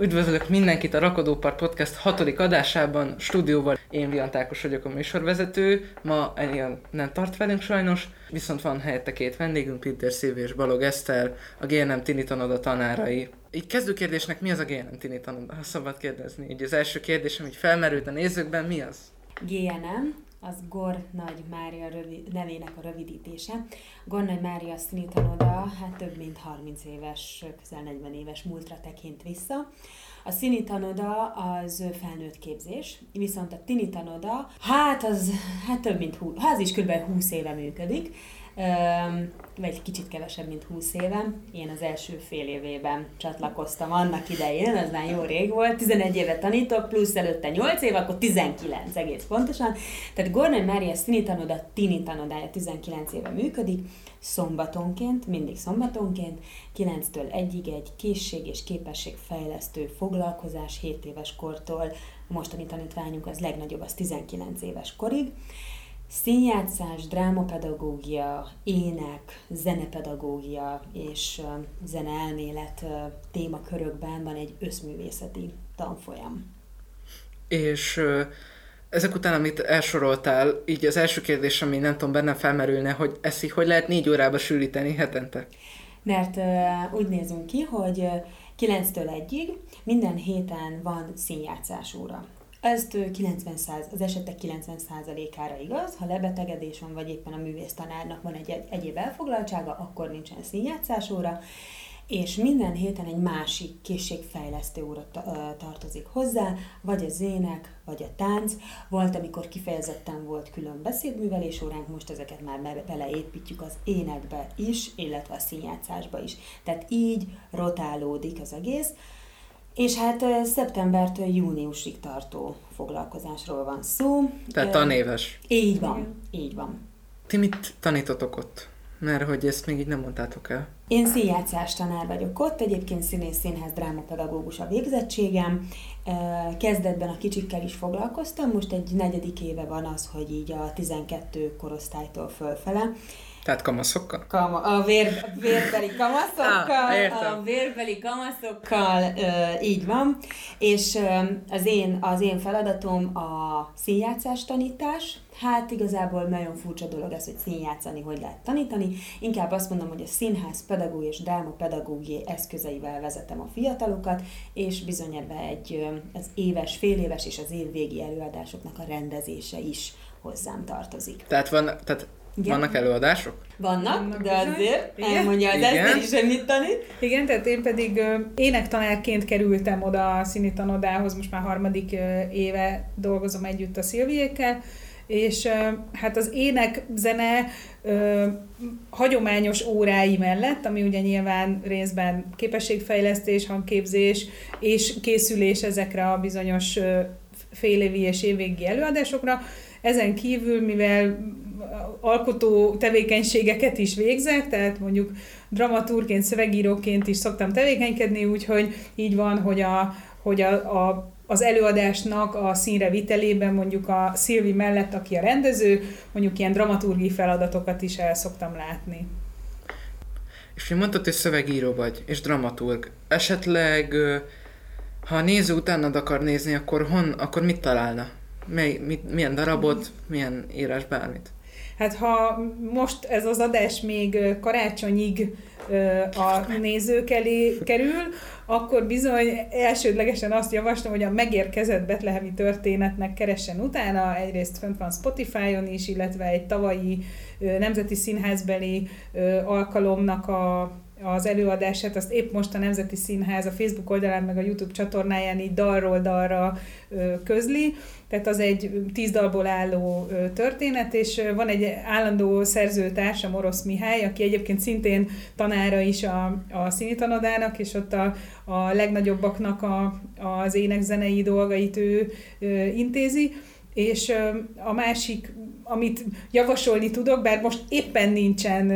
Üdvözlök mindenkit a Rakodópart Podcast hatodik adásában, stúdióval. Én Liant Ákos vagyok a műsorvezető, ma Elian nem tart velünk sajnos, viszont van helyette két vendégünk, Pinter Szilvi és Balog Eszter, a GNM Tini tanoda tanárai. Így kezdő kérdésnek mi az a GNM Tini tanoda, ha szabad kérdezni? Így az első kérdésem, hogy felmerült a nézőkben, mi az? GNM, az Gor Nagy Mária rövid, nevének a rövidítése. Gor Nagy Mária színitanoda, hát több mint 30 éves, közel 40 éves múltra tekint vissza. A színitanoda az felnőtt képzés, viszont a tinitanoda, hát az hát több mint 20, hát is kb. 20 éve működik vagy kicsit kevesebb, mint 20 éve. Én az első fél évében csatlakoztam annak idején, az már jó rég volt. 11 éve tanítok, plusz előtte 8 év, akkor 19 egész pontosan. Tehát Gordon Mária Szini tanoda, Tini tanodája 19 éve működik, szombatonként, mindig szombatonként, 9-től 1-ig egy készség és képességfejlesztő foglalkozás 7 éves kortól, mostani tanítványunk az legnagyobb, az 19 éves korig színjátszás, drámapedagógia, ének, zenepedagógia és zeneelmélet témakörökben van egy összművészeti tanfolyam. És ezek után, amit elsoroltál, így az első kérdés, ami nem tudom, bennem felmerülne, hogy ezt így hogy lehet négy órába sűríteni hetente? Mert uh, úgy nézünk ki, hogy 9-től 1-ig minden héten van színjátszás óra. Ez 90 száz, az esetek 90%-ára igaz, ha lebetegedés van, vagy éppen a művésztanárnak van egy egyéb elfoglaltsága, akkor nincsen színjátszás óra, és minden héten egy másik készségfejlesztő óra tartozik hozzá, vagy a zének, vagy a tánc. Volt, amikor kifejezetten volt külön beszédművelés óránk, most ezeket már beleépítjük az énekbe is, illetve a színjátszásba is. Tehát így rotálódik az egész. És hát szeptembertől júniusig tartó foglalkozásról van szó. Tehát tanéves. Így van, így van. Ti mit tanítotok ott? Mert hogy ezt még így nem mondtátok el. Én színjátszás tanár vagyok ott, egyébként színész színház drámapedagógus a végzettségem. Kezdetben a kicsikkel is foglalkoztam, most egy negyedik éve van az, hogy így a 12 korosztálytól fölfele tehát kamaszokkal? Kama, a vér, vérbeli kamaszokkal, ah, a vérbeli kamaszokkal, ö, így van. És ö, az, én, az én feladatom a színjátszás tanítás. Hát igazából nagyon furcsa dolog ez, hogy színjátszani, hogy lehet tanítani. Inkább azt mondom, hogy a színház pedagógiai és dráma pedagógiai eszközeivel vezetem a fiatalokat, és bizony ebbe egy az éves, fél éves és az évvégi előadásoknak a rendezése is hozzám tartozik. Tehát van, tehát igen. Vannak előadások? Vannak, Vannak de azért Igen? elmondja az Eszter is, hogy mit tanít. Igen, tehát én pedig énektanárként kerültem oda a színi tanodához, most már harmadik éve dolgozom együtt a Szilviékkel, és hát az ének, zene hagyományos órái mellett, ami ugye nyilván részben képességfejlesztés, hangképzés és készülés ezekre a bizonyos félévi és évvégi előadásokra, ezen kívül, mivel alkotó tevékenységeket is végzek, tehát mondjuk dramaturgként, szövegíróként is szoktam tevékenykedni, úgyhogy így van, hogy, a, hogy a, a, az előadásnak a színre vitelében mondjuk a Szilvi mellett, aki a rendező, mondjuk ilyen dramaturgi feladatokat is el szoktam látni. És mi mondtad, hogy szövegíró vagy, és dramaturg. Esetleg, ha a néző utánad akar nézni, akkor hon, akkor mit találna? Mely, mit, milyen darabot, milyen írás, bármit? Hát ha most ez az adás még karácsonyig a nézők elé kerül, akkor bizony elsődlegesen azt javaslom, hogy a megérkezett betlehemi történetnek keressen utána, egyrészt fönt van Spotify-on is, illetve egy tavalyi Nemzeti Színházbeli alkalomnak a az előadását, azt épp most a Nemzeti Színház a Facebook oldalán, meg a YouTube csatornáján így dalról dalra közli, tehát az egy tíz dalból álló történet, és van egy állandó szerzőtárs, a Morosz Mihály, aki egyébként szintén tanára is a, a színitanodának, és ott a, a legnagyobbaknak a, az énekzenei dolgait ő intézi, és a másik amit javasolni tudok, bár most éppen nincsen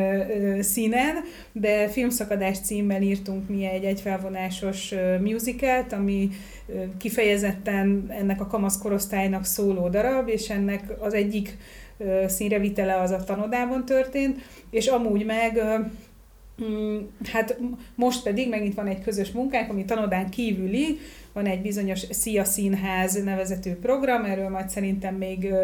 színen, de filmszakadás címmel írtunk mi egy egyfelvonásos musicalt, ami kifejezetten ennek a kamasz korosztálynak szóló darab, és ennek az egyik színrevitele az a tanodában történt, és amúgy meg Mm, hát most pedig megint van egy közös munkánk, ami tanodán kívüli, van egy bizonyos Szia Színház nevezetű program, erről majd szerintem még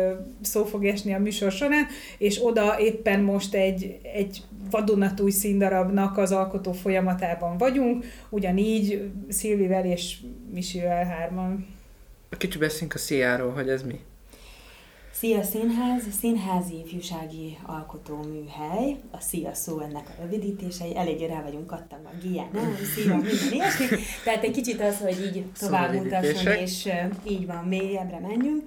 szó fog esni a műsor során, és oda éppen most egy, egy vadonatúj színdarabnak az alkotó folyamatában vagyunk, ugyanígy Szilvivel és Misivel hárman. Kicsit beszéljünk a Sziáról, hogy ez mi? Szia Színház, színházi ifjúsági alkotóműhely, a Szia szó ennek a rövidítései, eléggé rá vagyunk a GIA, nem, Szia, minden ilyesmi. Tehát egy kicsit az, hogy így tovább mutasson, és így van, mélyebbre menjünk.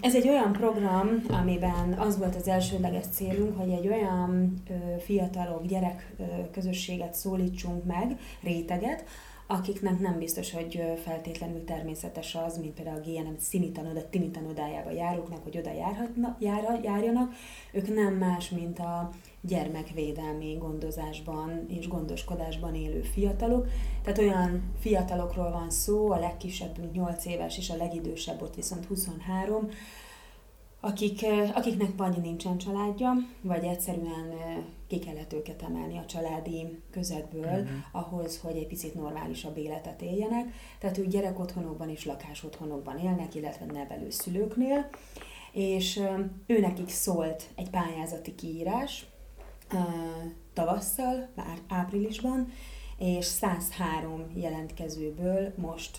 Ez egy olyan program, amiben az volt az elsődleges célunk, hogy egy olyan fiatalok, gyerek közösséget szólítsunk meg, réteget, akiknek nem biztos, hogy feltétlenül természetes az, mint például a GNM színitanoda, tinitanodájába járóknak, hogy oda járhatna, jár, járjanak. Ők nem más, mint a gyermekvédelmi gondozásban és gondoskodásban élő fiatalok. Tehát olyan fiatalokról van szó, a legkisebbünk 8 éves és a legidősebb ott viszont 23, akik, akiknek vagy nincsen családja, vagy egyszerűen ki kellett őket emelni a családi közegből uh-huh. ahhoz, hogy egy picit normálisabb életet éljenek. Tehát ők gyerekotthonokban és lakásotthonokban élnek, illetve nevelő szülőknél, és őnekik szólt egy pályázati kiírás tavasszal, már áprilisban, és 103 jelentkezőből most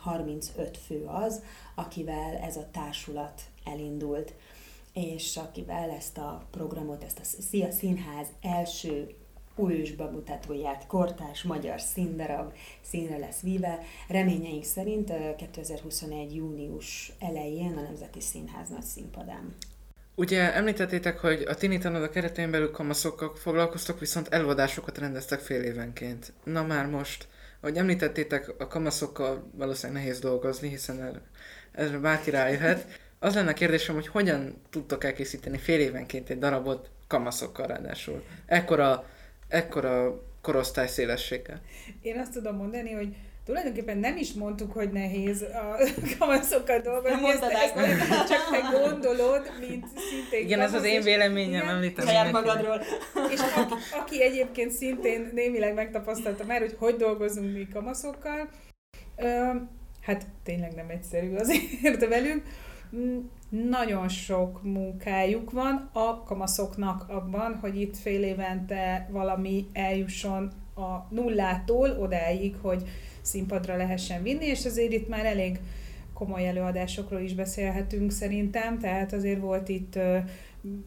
35 fő az, akivel ez a társulat elindult, és akivel ezt a programot, ezt a Szia Színház első újus bemutatóját, kortás magyar színdarab színre lesz víve. Reményeink szerint 2021. június elején a Nemzeti Színház nagy színpadán. Ugye említettétek, hogy a Tini Tanoda keretein belül kamaszokkal foglalkoztok, viszont előadásokat rendeztek fél évenként. Na már most, ahogy említettétek, a kamaszokkal valószínűleg nehéz dolgozni, hiszen erre bárki rájöhet. Az lenne a kérdésem, hogy hogyan tudtok elkészíteni fél évenként egy darabot kamaszokkal ráadásul. Ekkora, ekkora korosztály szélességgel. Én azt tudom mondani, hogy tulajdonképpen nem is mondtuk, hogy nehéz a kamaszokkal dolgozni, ezt, ezt, ezt csak te gondolod, mint szintén Igen, ez az én véleményem, említem. Saját magadról. És aki, aki egyébként szintén némileg megtapasztalta már, hogy hogy dolgozunk mi kamaszokkal, hát tényleg nem egyszerű azért velünk, nagyon sok munkájuk van a kamaszoknak abban, hogy itt fél évente valami eljusson a nullától odáig, hogy színpadra lehessen vinni, és azért itt már elég komoly előadásokról is beszélhetünk szerintem, tehát azért volt itt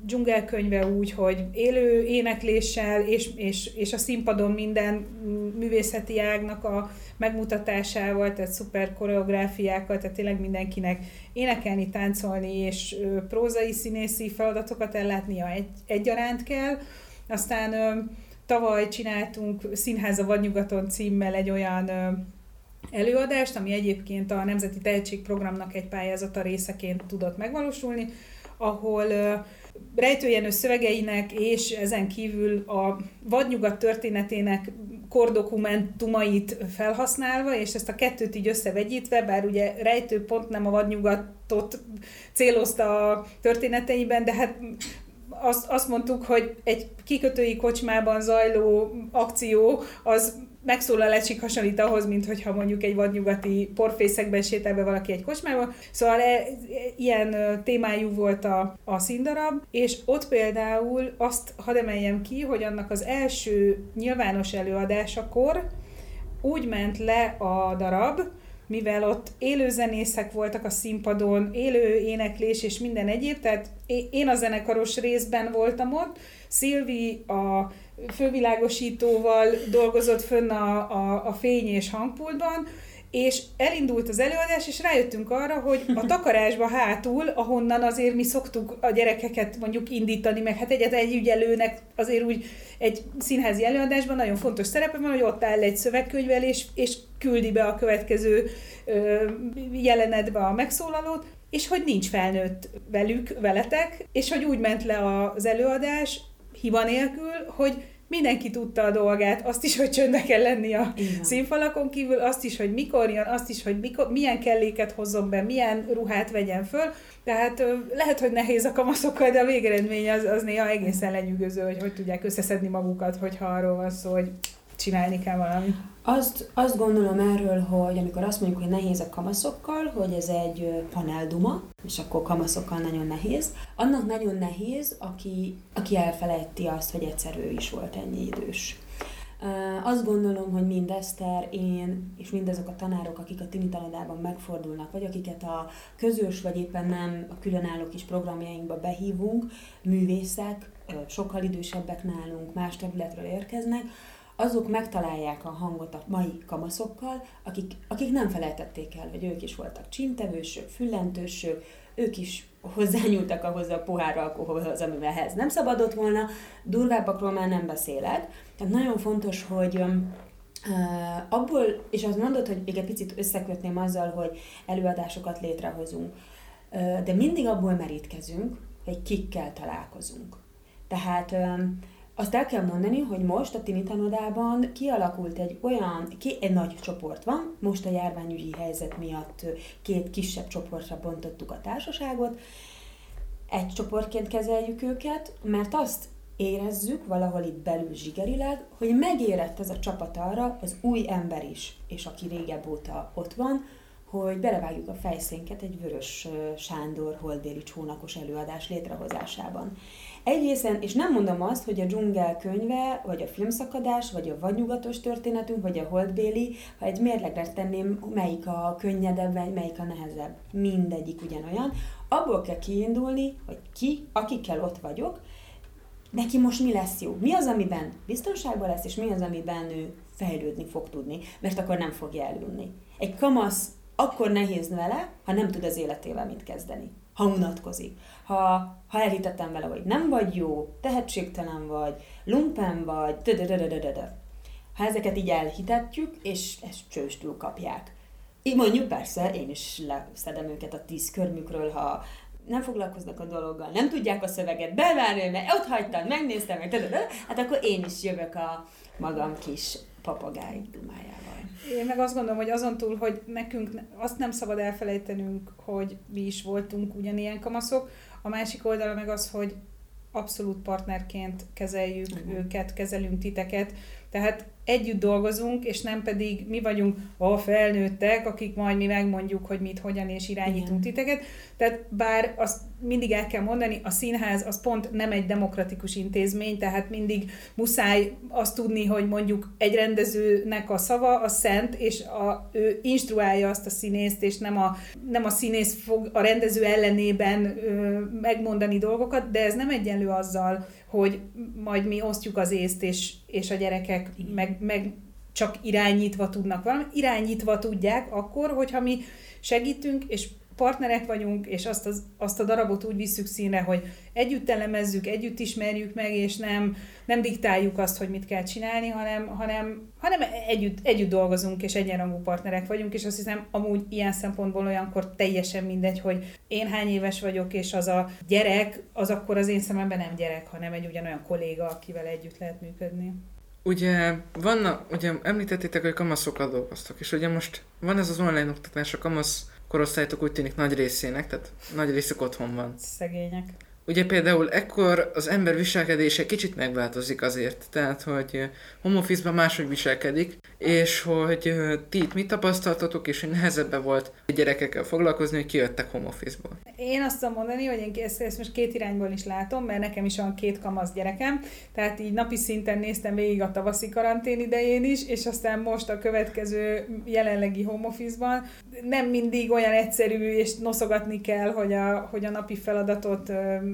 dzsungelkönyve úgy, hogy élő énekléssel és, és, és a színpadon minden művészeti ágnak a megmutatásával, tehát szuper koreográfiákkal, tehát tényleg mindenkinek énekelni, táncolni és prózai színészi feladatokat ellátnia egy, egyaránt kell. Aztán tavaly csináltunk Színház a Vadnyugaton címmel egy olyan előadást, ami egyébként a Nemzeti Tehetségprogramnak egy pályázata részeként tudott megvalósulni, ahol Rejtőjenő szövegeinek és ezen kívül a vadnyugat történetének kordokumentumait felhasználva, és ezt a kettőt így összevegyítve, bár ugye Rejtő pont nem a vadnyugatot célozta a történeteiben, de hát azt, azt mondtuk, hogy egy kikötői kocsmában zajló akció az megszólalásig hasonlít ahhoz, mint hogyha mondjuk egy vadnyugati porfészekben sétál be valaki egy kocsmába. Szóval e, e, ilyen témájú volt a, a színdarab, és ott például azt hadd emeljem ki, hogy annak az első nyilvános előadásakor úgy ment le a darab, mivel ott élő zenészek voltak a színpadon, élő éneklés és minden egyéb, tehát én a zenekaros részben voltam ott, Szilvi a fővilágosítóval dolgozott fönn a, a, a fény és hangpultban, és elindult az előadás, és rájöttünk arra, hogy a takarásba hátul, ahonnan azért mi szoktuk a gyerekeket mondjuk indítani, meg hát egyet egy ügyelőnek azért úgy egy színházi előadásban nagyon fontos szerepe van, hogy ott áll egy szövegkönyvel, és, és küldi be a következő ö, jelenetbe a megszólalót, és hogy nincs felnőtt velük, veletek, és hogy úgy ment le az előadás, hiba nélkül, hogy mindenki tudta a dolgát, azt is, hogy csöndbe kell lenni a Igen. színfalakon kívül, azt is, hogy mikor jön, azt is, hogy mikor, milyen kelléket hozzon be, milyen ruhát vegyen föl. Tehát lehet, hogy nehéz a kamaszokkal, de a végeredmény az, az néha egészen lenyűgöző, hogy hogy tudják összeszedni magukat, hogyha arról van szó, hogy csinálni kell valamit. Azt, azt gondolom erről, hogy amikor azt mondjuk, hogy nehéz a kamaszokkal, hogy ez egy panelduma, és akkor kamaszokkal nagyon nehéz, annak nagyon nehéz, aki, aki elfelejti azt, hogy egyszer ő is volt ennyi idős. Azt gondolom, hogy mind Eszter, én és mindazok a tanárok, akik a tini tanodában megfordulnak, vagy akiket a közös, vagy éppen nem a különálló kis programjainkba behívunk, művészek, sokkal idősebbek nálunk, más területről érkeznek, azok megtalálják a hangot a mai kamaszokkal, akik, akik nem felejtették el, hogy ők is voltak csintevősök, füllentősök, ők is hozzányúltak ahhoz a pohár alkoholhoz, amivel ehhez nem szabadott volna, durvábbakról már nem beszélek. Tehát nagyon fontos, hogy abból, és azt mondod, hogy még egy picit összekötném azzal, hogy előadásokat létrehozunk, de mindig abból merítkezünk, hogy kikkel találkozunk. Tehát azt el kell mondani, hogy most a Tini tanodában kialakult egy olyan, ki, egy nagy csoport van, most a járványügyi helyzet miatt két kisebb csoportra bontottuk a társaságot, egy csoportként kezeljük őket, mert azt érezzük valahol itt belül zsigerileg, hogy megérett ez a csapat arra, az új ember is, és aki régebb óta ott van, hogy belevágjuk a fejszénket egy Vörös Sándor holdbéli csónakos előadás létrehozásában. Egészen, és nem mondom azt, hogy a dzsungel könyve, vagy a filmszakadás, vagy a vadnyugatos történetünk, vagy a holdbéli, ha egy mérlegre tenném, melyik a könnyedebb, vagy melyik a nehezebb. Mindegyik ugyanolyan. Abból kell kiindulni, hogy ki, akikkel ott vagyok, neki most mi lesz jó? Mi az, amiben biztonságban lesz, és mi az, amiben ő fejlődni fog tudni, mert akkor nem fogja elülni. Egy kamasz akkor nehéz vele, ha nem tud az életével mit kezdeni. Ha unatkozik. Ha, ha elhitettem vele, hogy nem vagy jó, tehetségtelen vagy, lumpen vagy. Ha ezeket így elhitetjük, és ezt csőstül kapják. Így mondjuk persze, én is leszedem őket a tíz körmükről, ha nem foglalkoznak a dologgal, nem tudják a szöveget bevárni, mert ott hagytad, megnéztem, meg, hát akkor én is jövök a magam kis papagáj dumájával. Én meg azt gondolom, hogy azon túl, hogy nekünk ne- azt nem szabad elfelejtenünk, hogy mi is voltunk ugyanilyen kamaszok, a másik oldala meg az, hogy abszolút partnerként kezeljük uh-huh. őket, kezelünk titeket, tehát együtt dolgozunk, és nem pedig mi vagyunk a felnőttek, akik majd mi megmondjuk, hogy mit, hogyan és irányítunk Igen. titeket. Tehát bár azt mindig el kell mondani, a színház az pont nem egy demokratikus intézmény, tehát mindig muszáj azt tudni, hogy mondjuk egy rendezőnek a szava a szent, és a, ő instruálja azt a színészt, és nem a, nem a színész fog a rendező ellenében ö, megmondani dolgokat, de ez nem egyenlő azzal, hogy majd mi osztjuk az észt, és, és a gyerekek meg, meg csak irányítva tudnak valami. Irányítva tudják akkor, hogyha mi segítünk, és partnerek vagyunk, és azt, az, azt a darabot úgy visszük színre, hogy együtt elemezzük, együtt ismerjük meg, és nem, nem diktáljuk azt, hogy mit kell csinálni, hanem, hanem, hanem együtt, együtt dolgozunk, és egyenrangú partnerek vagyunk, és azt hiszem amúgy ilyen szempontból olyankor teljesen mindegy, hogy én hány éves vagyok, és az a gyerek, az akkor az én szememben nem gyerek, hanem egy ugyanolyan kolléga, akivel együtt lehet működni. Ugye vannak, ugye említettétek, hogy kamaszokkal dolgoztok, és ugye most van ez az online oktatás, a kamasz korosztálytok úgy tűnik nagy részének, tehát nagy részük otthon van. Szegények. Ugye például ekkor az ember viselkedése kicsit megváltozik azért, tehát hogy home office-ban máshogy viselkedik, és hogy ti itt mit tapasztaltatok, és hogy nehezebben volt a gyerekekkel foglalkozni, hogy kijöttek home office-ból. Én azt tudom mondani, hogy én ezt, ezt most két irányból is látom, mert nekem is van két kamasz gyerekem, tehát így napi szinten néztem végig a tavaszi karantén idején is, és aztán most a következő jelenlegi home office-ban nem mindig olyan egyszerű, és noszogatni kell, hogy a, hogy a napi feladatot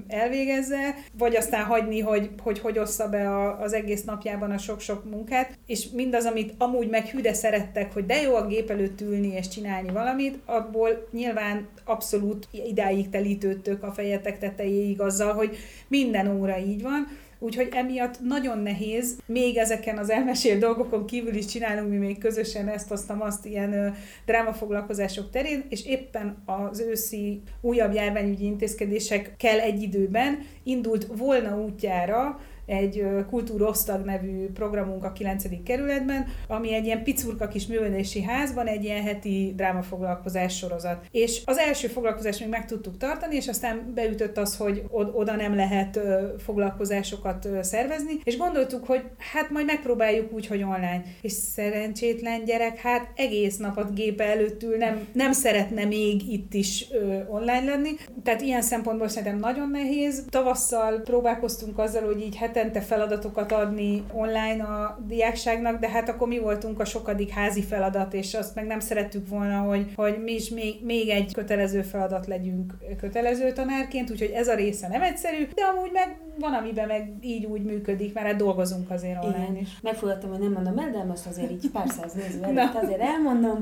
elvégezze, vagy aztán hagyni, hogy hogy, hogy ossza be a, az egész napjában a sok-sok munkát, és mindaz, amit amúgy meg hű, de szerettek, hogy de jó a gép előtt ülni és csinálni valamit, abból nyilván abszolút idáig telítődtök a fejetek tetejéig azzal, hogy minden óra így van, Úgyhogy emiatt nagyon nehéz, még ezeken az elmesélt dolgokon kívül is csinálunk mi még közösen ezt, azt, azt ilyen drámafoglalkozások terén, és éppen az őszi újabb járványügyi intézkedésekkel egy időben indult volna útjára egy kultúrosztag nevű programunk a 9. kerületben, ami egy ilyen picurka kis művelési házban egy ilyen heti drámafoglalkozás sorozat. És az első foglalkozást még meg tudtuk tartani, és aztán beütött az, hogy oda nem lehet foglalkozásokat szervezni, és gondoltuk, hogy hát majd megpróbáljuk úgy, hogy online. És szerencsétlen gyerek, hát egész napot gép előtt ül, nem, nem szeretne még itt is online lenni. Tehát ilyen szempontból szerintem nagyon nehéz. Tavasszal próbálkoztunk azzal, hogy így hetente feladatokat adni online a diákságnak, de hát akkor mi voltunk a sokadik házi feladat, és azt meg nem szerettük volna, hogy, hogy mi is még, még egy kötelező feladat legyünk kötelező tanárként, úgyhogy ez a része nem egyszerű, de amúgy meg van, amiben meg így úgy működik, mert hát dolgozunk azért online Igen. is. Megfogadtam, hogy nem mondom el, de most azért így pár száz néző előtt azért elmondom.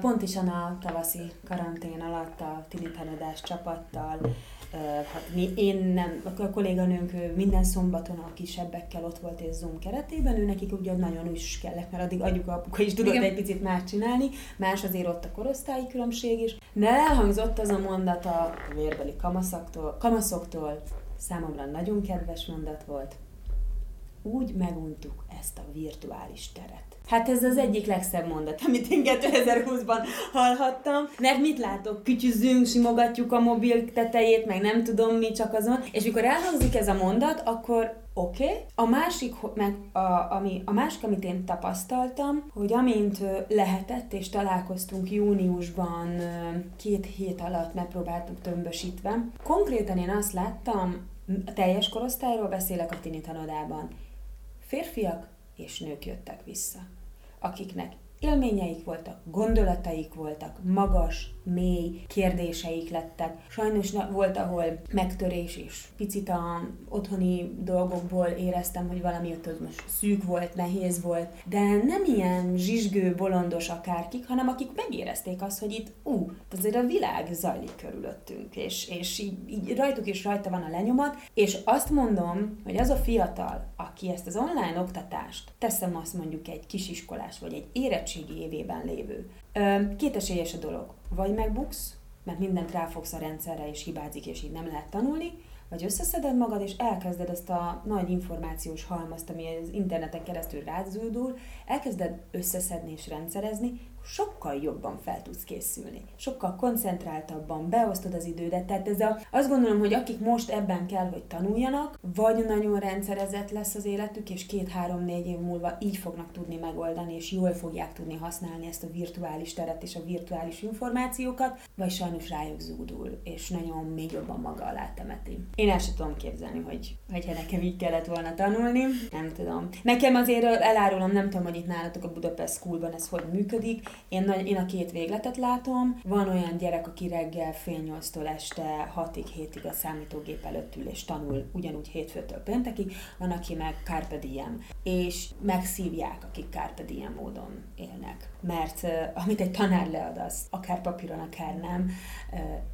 Pontosan a tavaszi karantén alatt a Tini tanodás csapattal hát mi, én nem, a kolléganőnk minden szombaton a kisebbekkel ott volt és Zoom keretében, ő nekik ugye nagyon is kellett, mert addig agyuk apuka is tudott Igen. egy picit más csinálni, más azért ott a korosztályi különbség is. De elhangzott az a mondat a vérbeli kamaszoktól, kamaszoktól számomra nagyon kedves mondat volt, úgy meguntuk ezt a virtuális teret. Hát ez az egyik legszebb mondat, amit én 2020-ban hallhattam. Mert mit látok? Kütyüzünk, simogatjuk a mobil tetejét, meg nem tudom mi, csak azon. És mikor elhangzik ez a mondat, akkor oké. Okay. A másik, meg a, ami, a másik, amit én tapasztaltam, hogy amint lehetett, és találkoztunk júniusban két hét alatt megpróbáltuk tömbösítve, konkrétan én azt láttam, a teljes korosztályról beszélek a tini tanodában, férfiak és nők jöttek vissza, akiknek élményeik voltak, gondolataik voltak, magas, mély kérdéseik lettek. Sajnos volt, ahol megtörés is. Picit a otthoni dolgokból éreztem, hogy valami ott most szűk volt, nehéz volt, de nem ilyen zsizsgő, bolondos akárkik, hanem akik megérezték azt, hogy itt, ú, azért a világ zajlik körülöttünk, és, és így, így rajtuk is rajta van a lenyomat, és azt mondom, hogy az a fiatal, aki ezt az online oktatást, teszem azt mondjuk egy kisiskolás, vagy egy érettségi évében lévő, kétesélyes a dolog. Vagy megbuksz, mert mindent ráfogsz a rendszerre, és hibázik, és így nem lehet tanulni, vagy összeszeded magad, és elkezded ezt a nagy információs halmazt, ami az interneten keresztül rázúdul, elkezded összeszedni és rendszerezni, sokkal jobban fel tudsz készülni. Sokkal koncentráltabban beosztod az idődet. Tehát ez a, azt gondolom, hogy akik most ebben kell, hogy tanuljanak, vagy nagyon rendszerezett lesz az életük, és két-három-négy év múlva így fognak tudni megoldani, és jól fogják tudni használni ezt a virtuális teret és a virtuális információkat, vagy sajnos rájuk zúdul, és nagyon még jobban maga alá temeti. Én el sem tudom képzelni, hogy, hogyha nekem így kellett volna tanulni. Nem tudom. Nekem azért elárulom, nem tudom, hogy itt nálatok a Budapest Schoolban ez hogy működik. Én, én a két végletet látom. Van olyan gyerek, aki reggel fél nyolctól este hatig, hétig a számítógép előtt ül és tanul ugyanúgy hétfőtől péntekig. Van, aki meg Carpe Diem. És megszívják, akik Carpe Diem módon élnek. Mert amit egy tanár lead, az akár papíron, akár nem,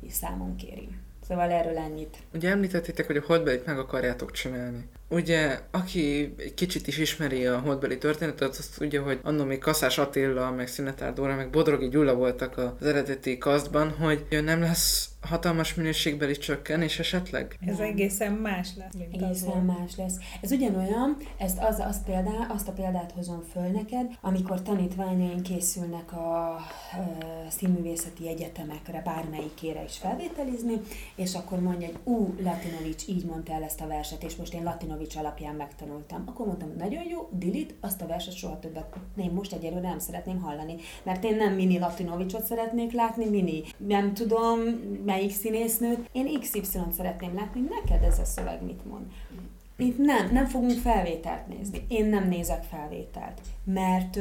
számon kéri. Szóval erről ennyit. Ugye említettétek, hogy a hotbelit meg akarjátok csinálni. Ugye, aki egy kicsit is ismeri a hotbeli történetet, azt tudja, hogy annól még Kaszás Attila, meg Szünetár Dóra, meg Bodrogi Gyula voltak az eredeti kasztban, hogy nem lesz hatalmas minőségbeli csökkenés esetleg? Ez egészen más lesz, mint Egészen az más lesz. Ez ugyanolyan, ezt az, az példá, azt a példát hozom föl neked, amikor tanítványaink készülnek a, a színművészeti egyetemekre, bármelyikére is felvételizni, és akkor mondja, hogy ú, Latinovics így mondta el ezt a verset, és most én Latinovics alapján megtanultam. Akkor mondtam, nagyon jó, Dilit, azt a verset soha többet én most egyelőre nem szeretném hallani, mert én nem mini Latinovicsot szeretnék látni, mini, nem tudom, melyik színésznőt, én XY-t szeretném látni, neked ez a szöveg mit mond. Itt nem, nem fogunk felvételt nézni. Én nem nézek felvételt, mert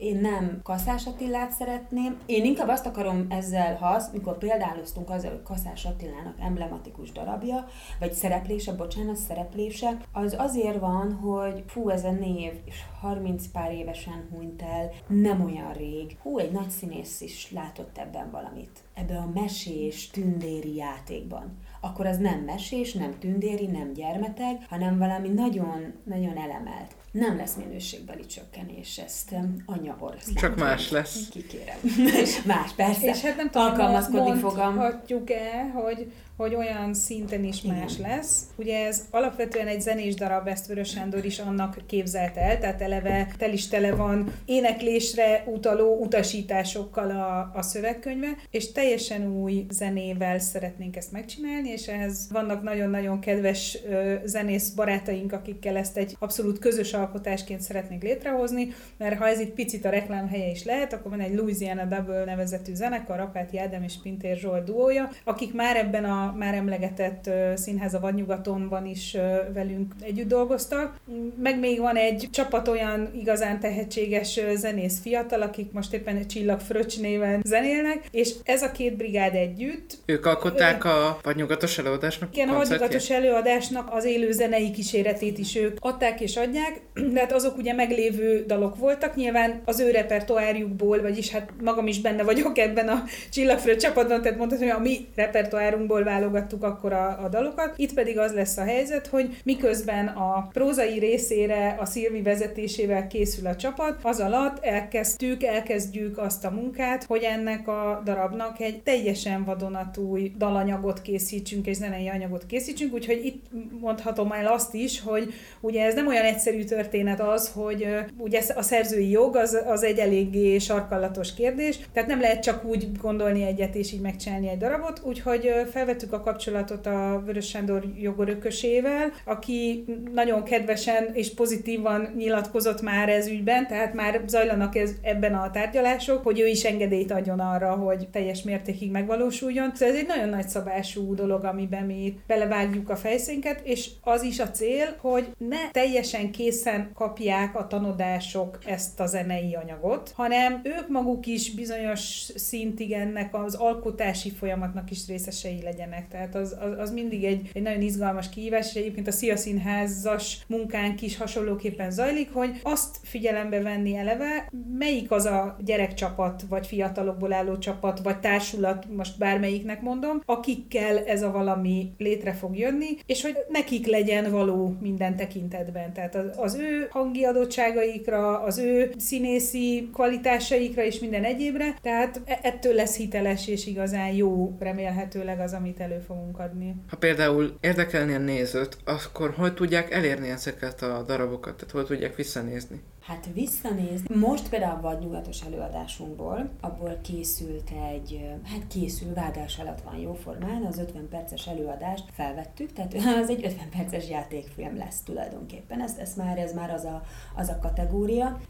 én nem Kaszás Attilát szeretném. Én inkább azt akarom ezzel, ha az, mikor példáloztunk azzal, hogy Kaszás Attilának emblematikus darabja, vagy szereplése, bocsánat, szereplése, az azért van, hogy fú, ez a név, és 30 pár évesen hunyt el, nem olyan rég. Hú, egy nagy színész is látott ebben valamit. Ebben a mesés, tündéri játékban akkor az nem mesés, nem tündéri, nem gyermeteg, hanem valami nagyon, nagyon elemelt. Nem lesz minőségbeli csökkenés, ezt anya oroszlán. Csak más lesz. Kikérem. más, persze. És hát nem tudom, Alkalmazkodni fogom. mondhatjuk-e, hogy hogy olyan szinten is Igen. más lesz. Ugye ez alapvetően egy zenés darab, ezt Vörös Sándor is annak képzelt el, tehát eleve tel is tele van éneklésre utaló utasításokkal a, a szövegkönyve, és teljesen új zenével szeretnénk ezt megcsinálni, és ehhez vannak nagyon-nagyon kedves ö, zenész barátaink, akikkel ezt egy abszolút közös alkotásként szeretnénk létrehozni, mert ha ez itt picit a reklám helye is lehet, akkor van egy Louisiana Double nevezetű zenekar, Apáti Ádám és Pintér Zsolt duója, akik már ebben a már emlegetett Színház a Vadnyugatonban is velünk együtt dolgoztak. Meg még van egy csapat olyan igazán tehetséges zenész fiatal, akik most éppen Csillag Fröccs néven zenélnek, és ez a két brigád együtt. Ők alkották a Vadnyugatos előadásnak? Igen, a Vadnyugatos előadásnak az élő zenei kíséretét is ők adták és adják, de hát azok ugye meglévő dalok voltak, nyilván az ő repertoárjukból, vagyis hát magam is benne vagyok ebben a Csillagfröccs csapatban, tehát mondhatni, hogy a mi repertoárunkból válogattuk akkor a, a dalokat. Itt pedig az lesz a helyzet, hogy miközben a prózai részére a Szilvi vezetésével készül a csapat, az alatt elkezdtük, elkezdjük azt a munkát, hogy ennek a darabnak egy teljesen vadonatúj dalanyagot készítsünk, és zenei anyagot készítsünk, úgyhogy itt mondhatom el azt is, hogy ugye ez nem olyan egyszerű történet az, hogy ugye a szerzői jog az, az egy eléggé sarkallatos kérdés, tehát nem lehet csak úgy gondolni egyet és így megcsinálni egy darabot, úgyhogy felvettük felvettük a kapcsolatot a Vörös Sándor jogorökösével, aki nagyon kedvesen és pozitívan nyilatkozott már ez ügyben, tehát már zajlanak ez, ebben a tárgyalások, hogy ő is engedélyt adjon arra, hogy teljes mértékig megvalósuljon. Szóval ez egy nagyon nagy szabású dolog, amiben mi belevágjuk a fejszénket, és az is a cél, hogy ne teljesen készen kapják a tanodások ezt a zenei anyagot, hanem ők maguk is bizonyos szintig ennek az alkotási folyamatnak is részesei legyenek meg. Tehát az, az, az mindig egy, egy nagyon izgalmas kihívás, és egyébként a Szia Színházas munkánk is hasonlóképpen zajlik, hogy azt figyelembe venni eleve, melyik az a gyerekcsapat, vagy fiatalokból álló csapat, vagy társulat, most bármelyiknek mondom, akikkel ez a valami létre fog jönni, és hogy nekik legyen való minden tekintetben. Tehát az, az ő hangi adottságaikra, az ő színészi kvalitásaikra és minden egyébre, tehát e, ettől lesz hiteles és igazán jó remélhetőleg az, amit el elő fogunk adni. Ha például érdekelni a nézőt, akkor hogy tudják elérni ezeket a darabokat? Tehát hogy tudják visszanézni? Hát visszanézni. Most például a vadnyugatos előadásunkból, abból készült egy, hát készül, vágás alatt van jóformán, az 50 perces előadást felvettük, tehát az egy 50 perces játékfilm lesz tulajdonképpen. Ez, ez már, ez már az a, az a kategória.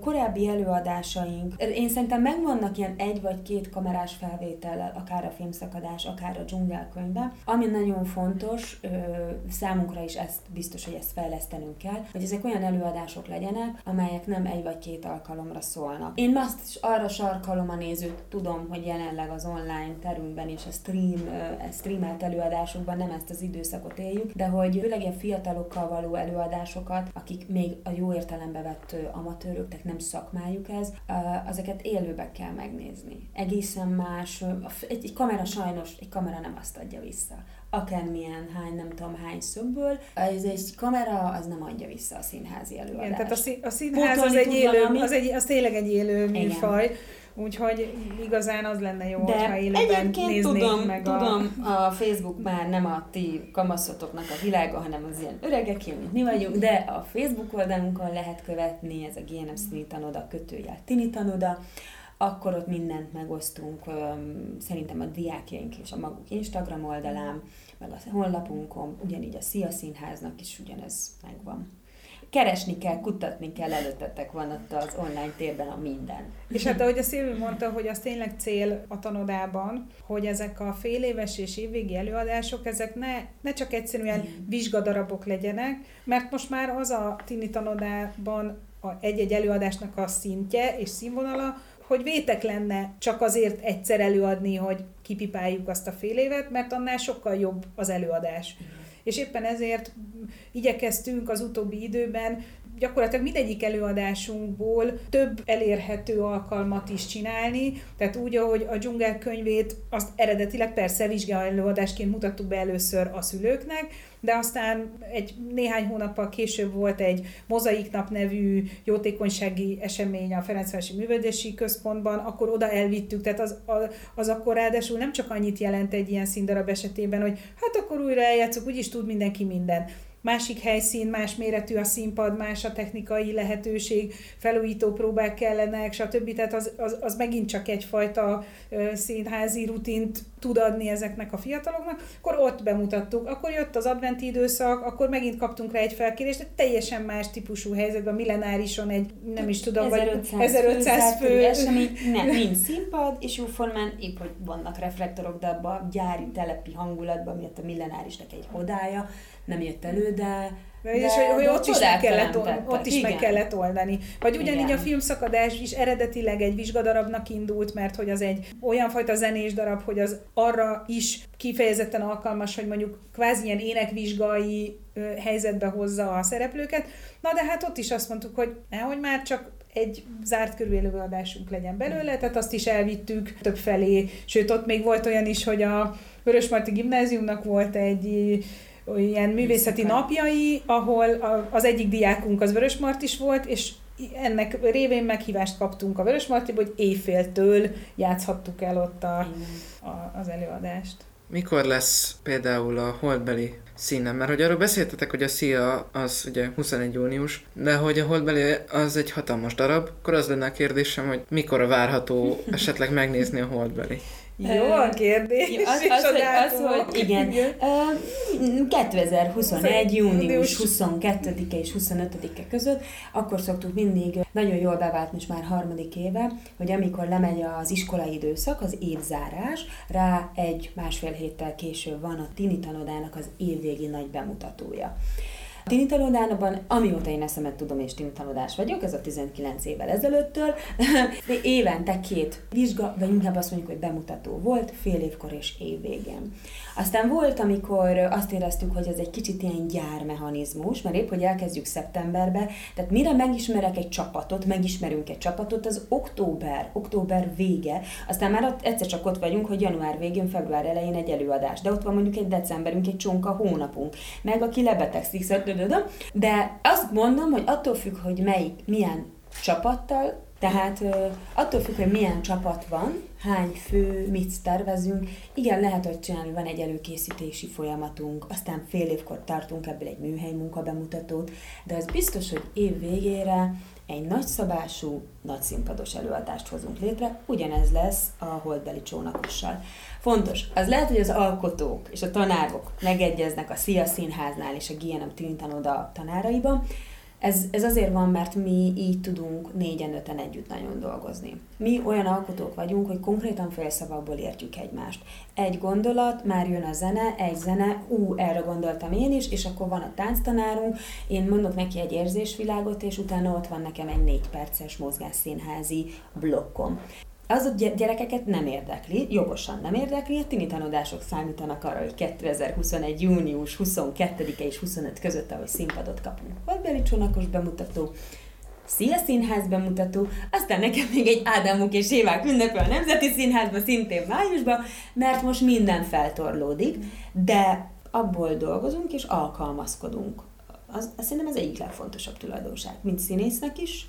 Korábbi előadásaink, én szerintem megvannak ilyen egy vagy két kamerás felvétellel, akár a filmszakadás, akár a dzsungelkönyvben. Ami nagyon fontos, számunkra is ezt biztos, hogy ezt fejlesztenünk kell, hogy ezek olyan előadások legyenek, amelyek nem egy vagy két alkalomra szólnak. Én azt is arra sarkalom a nézőt, tudom, hogy jelenleg az online terünkben és a stream, a streamelt előadásokban nem ezt az időszakot éljük, de hogy főleg ilyen fiatalokkal való előadásokat, akik még a jó értelembe vett amatőrök, tehát nem szakmájuk ez, ezeket élőbe kell megnézni. Egészen más, egy, egy kamera sajnos, egy kamera nem azt adja vissza akármilyen hány, nem tudom hány szögből. Ez egy kamera, az nem adja vissza a színházi előadást. Igen, tehát a, szín, a színház az egy élő, az, egy, az tényleg egy élő műfaj. Igen. Úgyhogy igazán az lenne jó, De ha élőben néznék tudom, meg tudom, a... a Facebook már nem a ti kamaszotoknak a világa, hanem az ilyen öregek, mint mi vagyunk, de a Facebook oldalunkon lehet követni, ez a GNM Szini Tanoda kötőjel Tini Tanoda, akkor ott mindent megosztunk, szerintem a diákjaink és a maguk Instagram oldalán, meg a honlapunkon, ugyanígy a Szia Színháznak is ugyanez megvan keresni kell, kutatni kell, előttetek van ott az online térben a minden. És hát ahogy a Szilvi mondta, hogy az tényleg cél a tanodában, hogy ezek a fél éves és évvégi előadások, ezek ne, ne csak egyszerűen vizsgadarabok legyenek, mert most már az a tini tanodában a egy-egy előadásnak a szintje és színvonala, hogy vétek lenne csak azért egyszer előadni, hogy kipipáljuk azt a fél évet, mert annál sokkal jobb az előadás. És éppen ezért igyekeztünk az utóbbi időben gyakorlatilag mindegyik előadásunkból több elérhető alkalmat is csinálni, tehát úgy, ahogy a dzsungel könyvét azt eredetileg persze vizsgál előadásként mutattuk be először a szülőknek, de aztán egy néhány hónappal később volt egy Mozaiknap nevű jótékonysági esemény a Ferencvárosi Művelődési Központban, akkor oda elvittük, tehát az, az akkor ráadásul nem csak annyit jelent egy ilyen színdarab esetében, hogy hát akkor újra eljátszok, úgyis tud mindenki minden másik helyszín, más méretű a színpad, más a technikai lehetőség, felújító próbák kellenek, stb. Tehát az, az, az megint csak egyfajta színházi rutint tud adni ezeknek a fiataloknak, akkor ott bemutattuk, akkor jött az adventi időszak, akkor megint kaptunk rá egy felkérést, egy teljesen más típusú helyzetben, millenárison egy, nem is tudom, 1500 vagy 1500 fő, fő esemény, nem, nincs színpad, és jóformán épp, hogy vannak reflektorok, de abban a gyári telepi hangulatban, miatt a millenárisnak egy hodája, nem jött elő, de de, és hogy, ott, is meg, kellett, ott is meg kellett oldani. Vagy ugyanígy Igen. a filmszakadás is eredetileg egy vizsgadarabnak indult, mert hogy az egy olyan fajta zenés darab, hogy az arra is kifejezetten alkalmas, hogy mondjuk kvázi ilyen énekvizsgai helyzetbe hozza a szereplőket. Na de hát ott is azt mondtuk, hogy nehogy már csak egy zárt körű előadásunk legyen belőle, tehát azt is elvittük több felé, sőt ott még volt olyan is, hogy a Vörösmarty Gimnáziumnak volt egy ilyen művészeti napjai, ahol az egyik diákunk az Vörös Martis volt, és ennek révén meghívást kaptunk a Vörös Martiba, hogy éjféltől játszhattuk el ott a, a, az előadást. Mikor lesz például a holdbeli színem? Mert hogy arról beszéltetek, hogy a szia az ugye 21 június, de hogy a holdbeli az egy hatalmas darab, akkor az lenne a kérdésem, hogy mikor a várható esetleg megnézni a holdbeli. Jó a kérdés. Jó, az, az, hogy, az, hogy igen. igen. 2021. június 22-e és 25-e között, akkor szoktuk mindig, nagyon jól bevált most már harmadik éve, hogy amikor lemegy az iskolai időszak, az évzárás, rá egy másfél héttel később van a Tini tanodának az évvégi nagy bemutatója. Tinitanodánban, amióta én eszemet tudom, és tinitanodás vagyok, ez a 19 évvel ezelőttől, évente két vizsga, vagy inkább azt mondjuk, hogy bemutató volt, fél évkor és évvégén. Aztán volt, amikor azt éreztük, hogy ez egy kicsit ilyen gyármechanizmus, mert épp, hogy elkezdjük szeptemberbe, tehát mire megismerek egy csapatot, megismerünk egy csapatot, az október, október vége, aztán már ott egyszer csak ott vagyunk, hogy január végén, február elején egy előadás, de ott van mondjuk egy decemberünk, egy csonka hónapunk, meg aki lebetegszik, de azt mondom, hogy attól függ, hogy melyik, milyen csapattal tehát attól függ, hogy milyen csapat van, hány fő, mit tervezünk, igen, lehet, hogy csinálni, van egy előkészítési folyamatunk, aztán fél évkor tartunk ebből egy műhely munkabemutatót, de az biztos, hogy év végére egy nagyszabású, nagyszínpados előadást hozunk létre, ugyanez lesz a holdbeli csónakossal. Fontos, az lehet, hogy az alkotók és a tanárok megegyeznek a Szia Színháznál és a GNM Tintanoda tanáraiban, ez, ez azért van, mert mi így tudunk négyen-öten együtt nagyon dolgozni. Mi olyan alkotók vagyunk, hogy konkrétan félszavakból értjük egymást. Egy gondolat, már jön a zene, egy zene, ú, erre gondoltam én is, és akkor van a tánctanárunk, én mondok neki egy érzésvilágot, és utána ott van nekem egy négy perces mozgásszínházi blokkom az a gyerekeket nem érdekli, jogosan nem érdekli, a tini tanodások számítanak arra, hogy 2021. június 22-e és 25 között, ahogy színpadot kapunk. Valbeli csónakos bemutató, Szia Színház bemutató, aztán nekem még egy Ádámuk és Évák ünnepe a Nemzeti Színházban szintén májusban, mert most minden feltorlódik, de abból dolgozunk és alkalmazkodunk. Az, azt szerintem ez egyik legfontosabb tulajdonság, mint színésznek is,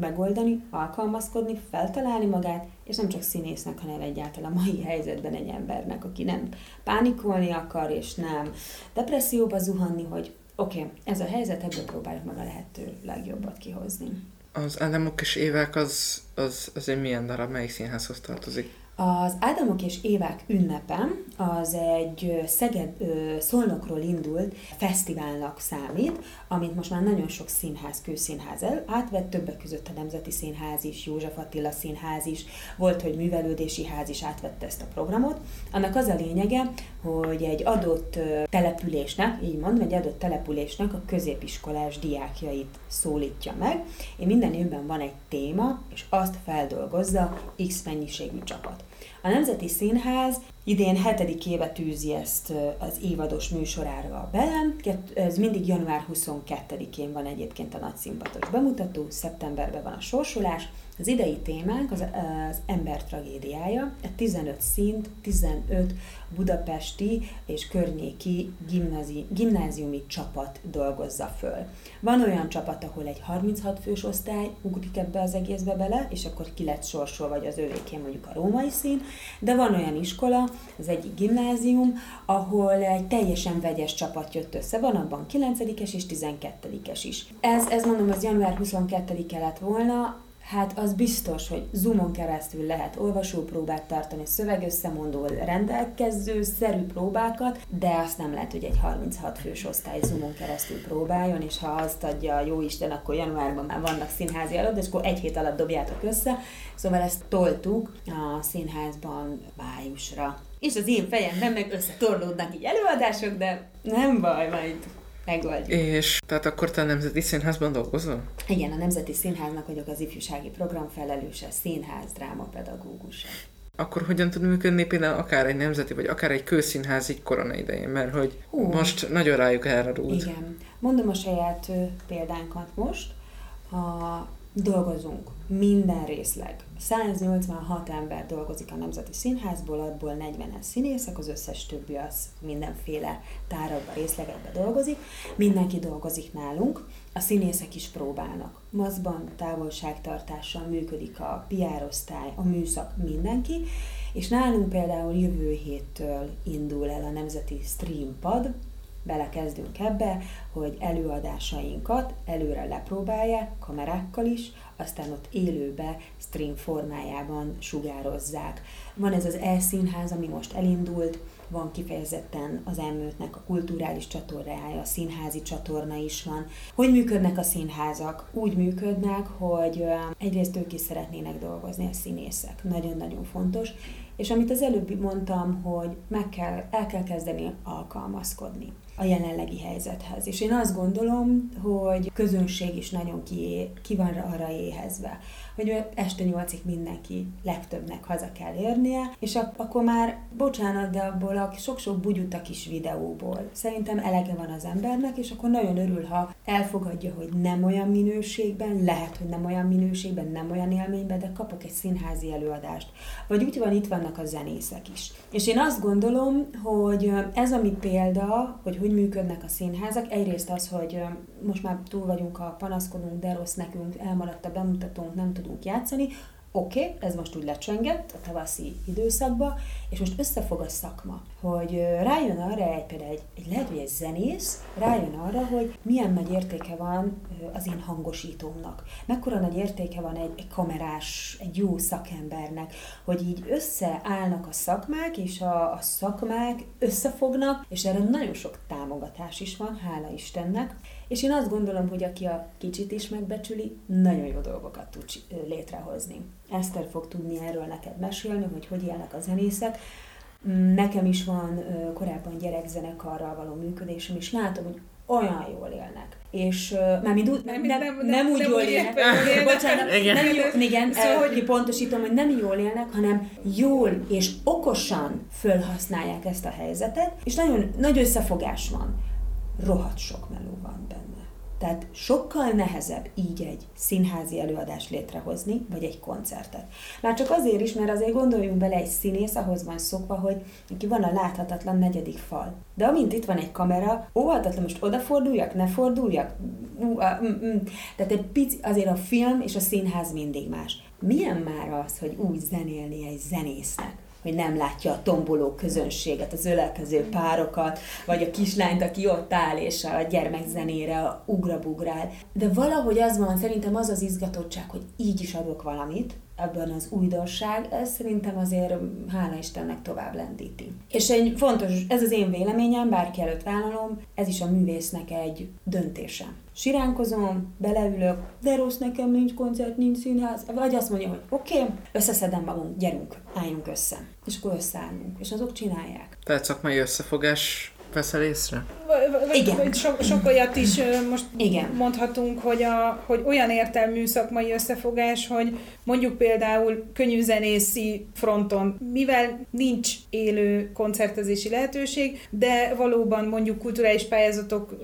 megoldani, alkalmazkodni, feltalálni magát, és nem csak színésznek, hanem egyáltalán a mai helyzetben egy embernek, aki nem pánikolni akar, és nem depresszióba zuhanni, hogy oké, okay, ez a helyzet, ebből próbáljuk meg a lehető legjobbat kihozni. Az Ádámok és Évek az, az, az egy milyen darab, melyik színházhoz tartozik? Az Ádámok és Évák ünnepe az egy Szeged Szolnokról indult fesztiválnak számít, amit most már nagyon sok színház, kőszínház el, átvett, többek között a Nemzeti Színház is, József Attila Színház is, volt, hogy művelődési ház is átvette ezt a programot. Annak az a lényege, hogy egy adott településnek, így mondom, egy adott településnek a középiskolás diákjait szólítja meg. Én minden évben van egy téma, és azt feldolgozza X mennyiségű csapat. A Nemzeti Színház Idén hetedik éve tűzi ezt az évados műsorára bele. Ez mindig január 22-én van egyébként a nagy bemutató, szeptemberben van a sorsolás, az idei témánk az, az ember tragédiája, 15 szint, 15 budapesti és környéki gimnázi, gimnáziumi csapat dolgozza föl. Van olyan csapat, ahol egy 36 fős osztály ugrik ebbe az egészbe bele, és akkor ki lett sorsol, vagy az övékén mondjuk a római szín, de van olyan iskola, az egyik gimnázium, ahol egy teljesen vegyes csapat jött össze, van abban 9-es és 12-es is. Ez, ez mondom, az január 22-e lett volna, Hát az biztos, hogy Zoomon keresztül lehet olvasópróbát tartani, szövegösszemondó rendelkező, szerű próbákat, de azt nem lehet, hogy egy 36 fős osztály Zoomon keresztül próbáljon, és ha azt adja a jó Isten, akkor januárban már vannak színházi előtt, és akkor egy hét alatt dobjátok össze. Szóval ezt toltuk a színházban májusra. És az én fejemben meg összetorlódnak így előadások, de nem baj, majd megoldjuk. És tehát akkor te a Nemzeti Színházban dolgozol? Igen, a Nemzeti Színháznak vagyok az ifjúsági program felelőse, színház, drámapedagógusa. Akkor hogyan tud működni például akár egy nemzeti, vagy akár egy kőszínházi korona idején, mert hogy Hú, most nagyon rájuk elrarult. Igen. Mondom a saját példánkat most. A dolgozunk, minden részleg. 186 ember dolgozik a Nemzeti Színházból, abból 40-en színészek, az összes többi az mindenféle tárabba, részlegekbe dolgozik. Mindenki dolgozik nálunk, a színészek is próbálnak. Maszban, távolságtartással működik a PR osztály, a műszak, mindenki, és nálunk például jövő héttől indul el a Nemzeti Streampad, belekezdünk ebbe, hogy előadásainkat előre lepróbálják, kamerákkal is, aztán ott élőbe, stream formájában sugározzák. Van ez az e-színház, ami most elindult, van kifejezetten az emőtnek a kulturális csatornája, a színházi csatorna is van. Hogy működnek a színházak? Úgy működnek, hogy egyrészt ők is szeretnének dolgozni, a színészek. Nagyon-nagyon fontos. És amit az előbb mondtam, hogy meg kell, el kell kezdeni alkalmazkodni a jelenlegi helyzethez. És én azt gondolom, hogy közönség is nagyon ki, ki van arra éhezve, hogy este nyolcig mindenki legtöbbnek haza kell érnie, és ak- akkor már, bocsánat, de abból a sok-sok bugyut a kis videóból. Szerintem elege van az embernek, és akkor nagyon örül, ha elfogadja, hogy nem olyan minőségben, lehet, hogy nem olyan minőségben, nem olyan élményben, de kapok egy színházi előadást. Vagy úgy van, itt vannak a zenészek is. És én azt gondolom, hogy ez a mi példa, hogy hogy működnek a színházak, egyrészt az, hogy most már túl vagyunk a panaszkodunk, de rossz nekünk, elmaradt a bemutatónk, nem tudunk játszani, oké, okay, ez most úgy lecsengett a tavaszi időszakba, és most összefog a szakma, hogy rájön arra egy, például egy, egy lehet, hogy egy zenész, rájön arra, hogy milyen nagy értéke van az én hangosítómnak, mekkora nagy értéke van egy, egy kamerás, egy jó szakembernek, hogy így összeállnak a szakmák, és a, a szakmák összefognak, és erre nagyon sok támogatás is van, hála Istennek, és én azt gondolom, hogy aki a kicsit is megbecsüli, nagyon jó dolgokat tud létrehozni. Eszter fog tudni erről neked mesélni, hogy hogy élnek a zenészek. Mm, nekem is van korábban gyerekzenekarral való működésem, és látom, hogy olyan jól élnek. És uh, már mind, nem, nem, nem, nem, úgy nem jól élnek. élnek. Bocsánat, igen. nem jó, igen, szóval, hogy pontosítom, hogy nem jól élnek, hanem jól és okosan fölhasználják ezt a helyzetet, és nagyon nagy összefogás van. Rohadt sok meló van benne. Tehát sokkal nehezebb így egy színházi előadást létrehozni, vagy egy koncertet. Már csak azért is, mert azért gondoljunk bele, egy színész ahhoz van szokva, hogy neki van a láthatatlan negyedik fal. De amint itt van egy kamera, óhatatlan most odaforduljak, ne forduljak, tehát egy pici, azért a film és a színház mindig más. Milyen már az, hogy úgy zenélni egy zenésznek? Hogy nem látja a tomboló közönséget, az ölelkező párokat, vagy a kislányt, aki ott áll, és a gyermekzenére ugrabugrál. De valahogy az van, szerintem az az izgatottság, hogy így is adok valamit, ebben az újdonság, ez szerintem azért, hála Istennek, tovább lendíti. És egy fontos, ez az én véleményem, bárki előtt vállalom, ez is a művésznek egy döntése. Siránkozom, beleülök, de rossz nekem, nincs koncert, nincs színház, vagy azt mondja, hogy oké, okay, összeszedem magunk, gyerünk, álljunk össze. És akkor összeállunk, és azok csinálják. Tehát szakmai összefogás veszel észre? Igen. vagy sok, sok olyat is most Igen. mondhatunk, hogy, a, hogy olyan értelmű szakmai összefogás, hogy mondjuk például könnyűzenészi fronton, mivel nincs élő koncertezési lehetőség, de valóban mondjuk kulturális pályázatok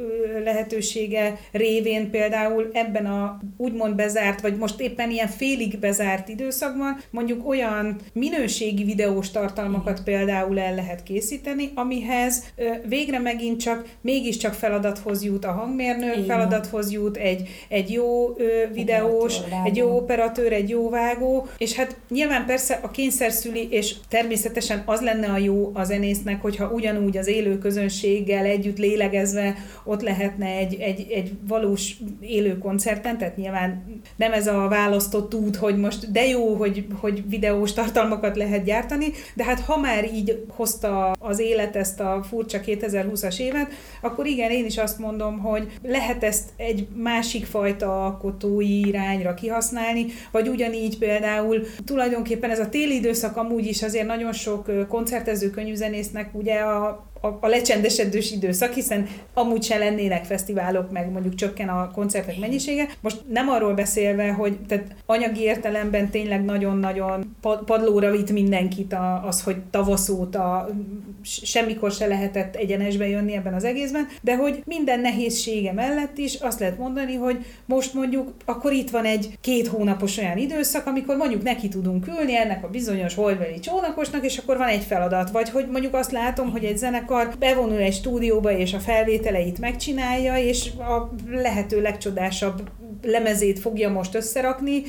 lehetősége révén például ebben a úgymond bezárt, vagy most éppen ilyen félig bezárt időszakban mondjuk olyan minőségi videós tartalmakat például el lehet készíteni, amihez ö, végre megint csak mégiscsak feladathoz jut a hangmérnök, Igen. feladathoz jut egy, egy jó ö, videós, Operatőr, egy jó operatőr, egy jó vágó, és hát nyilván persze a kényszer szüli, és természetesen az lenne a jó a zenésznek, hogyha ugyanúgy az élő közönséggel együtt lélegezve ott lehetne egy, egy, egy valós élő koncerten, tehát nyilván nem ez a választott út, hogy most de jó, hogy, hogy videós tartalmakat lehet gyártani, de hát ha már így hozta az élet ezt a furcsa 2020-as évet, akkor igen, én is azt mondom, hogy lehet ezt egy másik fajta alkotói irányra kihasználni, vagy ugyanígy például tulajdonképpen ez a téli időszak amúgy is azért nagyon sok koncertező könyvzenésznek ugye a a, a lecsendesedős időszak, hiszen amúgy se lennének fesztiválok, meg mondjuk csökken a koncertek mennyisége. Most nem arról beszélve, hogy tehát anyagi értelemben tényleg nagyon-nagyon pad- padlóra vitt mindenkit a, az, hogy tavasz óta semmikor se lehetett egyenesbe jönni ebben az egészben, de hogy minden nehézsége mellett is azt lehet mondani, hogy most mondjuk akkor itt van egy két hónapos olyan időszak, amikor mondjuk neki tudunk ülni ennek a bizonyos holdbeli csónakosnak, és akkor van egy feladat, vagy hogy mondjuk azt látom, hogy egy zenekar bevonul egy stúdióba, és a felvételeit megcsinálja, és a lehető legcsodásabb lemezét fogja most összerakni,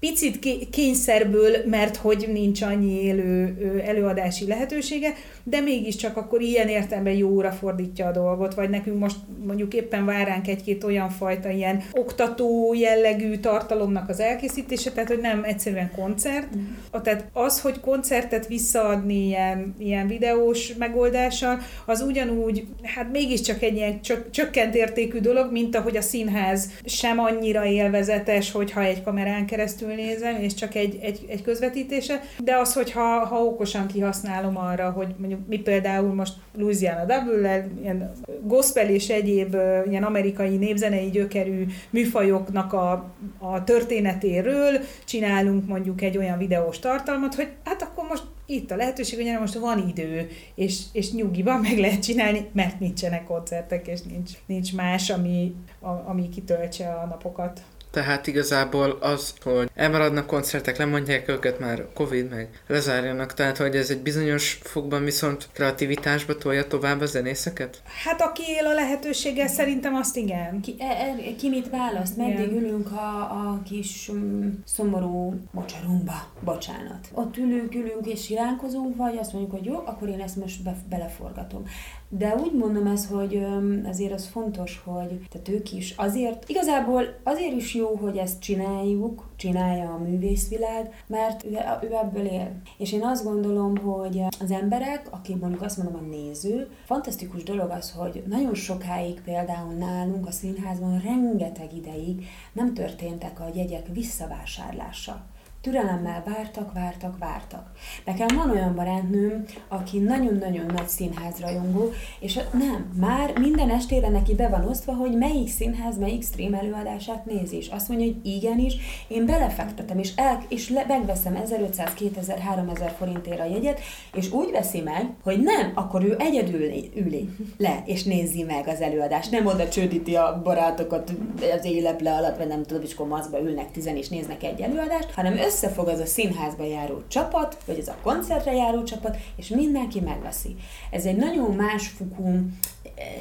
picit ké- kényszerből, mert hogy nincs annyi élő előadási lehetősége, de mégiscsak akkor ilyen értelemben jóra fordítja a dolgot, vagy nekünk most mondjuk éppen vár ránk egy-két olyan fajta ilyen oktató jellegű tartalomnak az elkészítése, tehát hogy nem egyszerűen koncert. Mm. A- Tehát az, hogy koncertet visszaadni ilyen, ilyen videós megoldással, az ugyanúgy, hát mégiscsak egy ilyen csök, csökkent értékű dolog, mint ahogy a színház sem annyira élvezetes, hogyha egy kamerán keresztül nézem, és csak egy, egy, egy közvetítése, de az, hogyha ha okosan kihasználom arra, hogy mondjuk mi például most Louisiana double ilyen gospel és egyéb ilyen amerikai népzenei gyökerű műfajoknak a, a történetéről csinálunk mondjuk egy olyan videós tartalmat, hogy hát akkor most itt a lehetőség, hogy most van idő, és, és nyugiban meg lehet csinálni, mert nincsenek koncertek, és nincs, nincs más, ami, a, ami kitöltse a napokat. Tehát igazából az, hogy elmaradnak koncertek, lemondják őket már Covid, meg lezárjanak, tehát hogy ez egy bizonyos fokban viszont kreativitásba tolja tovább a zenészeket? Hát aki él a lehetőséggel, szerintem azt igen. Ki, e, e, ki mit választ? Meddig Igen. ülünk a, a kis um, szomorú mocsarunkba? Bocsánat. Ott ülünk, ülünk és siránkozunk, vagy azt mondjuk, hogy jó, akkor én ezt most be, beleforgatom. De úgy mondom ezt, hogy azért az fontos, hogy tehát ők is azért, igazából azért is jó, hogy ezt csináljuk, csinálja a művészvilág, mert ő, ő ebből él. És én azt gondolom, hogy az emberek, akik mondjuk azt mondom a néző, fantasztikus dolog az, hogy nagyon sokáig például nálunk a színházban rengeteg ideig nem történtek a jegyek visszavásárlása. Türelemmel vártak, vártak, vártak. Nekem van olyan barátnőm, aki nagyon-nagyon nagy színházrajongó, és nem, már minden estére neki be van osztva, hogy melyik színház, melyik stream előadását nézi, és azt mondja, hogy igenis, én belefektetem, és, el, és le, megveszem 1500, 2000, 3000 forintért a jegyet, és úgy veszi meg, hogy nem, akkor ő egyedül üli le, és nézi meg az előadást. Nem oda csődíti a barátokat az éleple alatt, vagy nem tudom, és akkor ülnek tizen, és néznek egy előadást, hanem összefog az a színházba járó csapat, vagy ez a koncertre járó csapat, és mindenki megveszi. Ez egy nagyon másfokú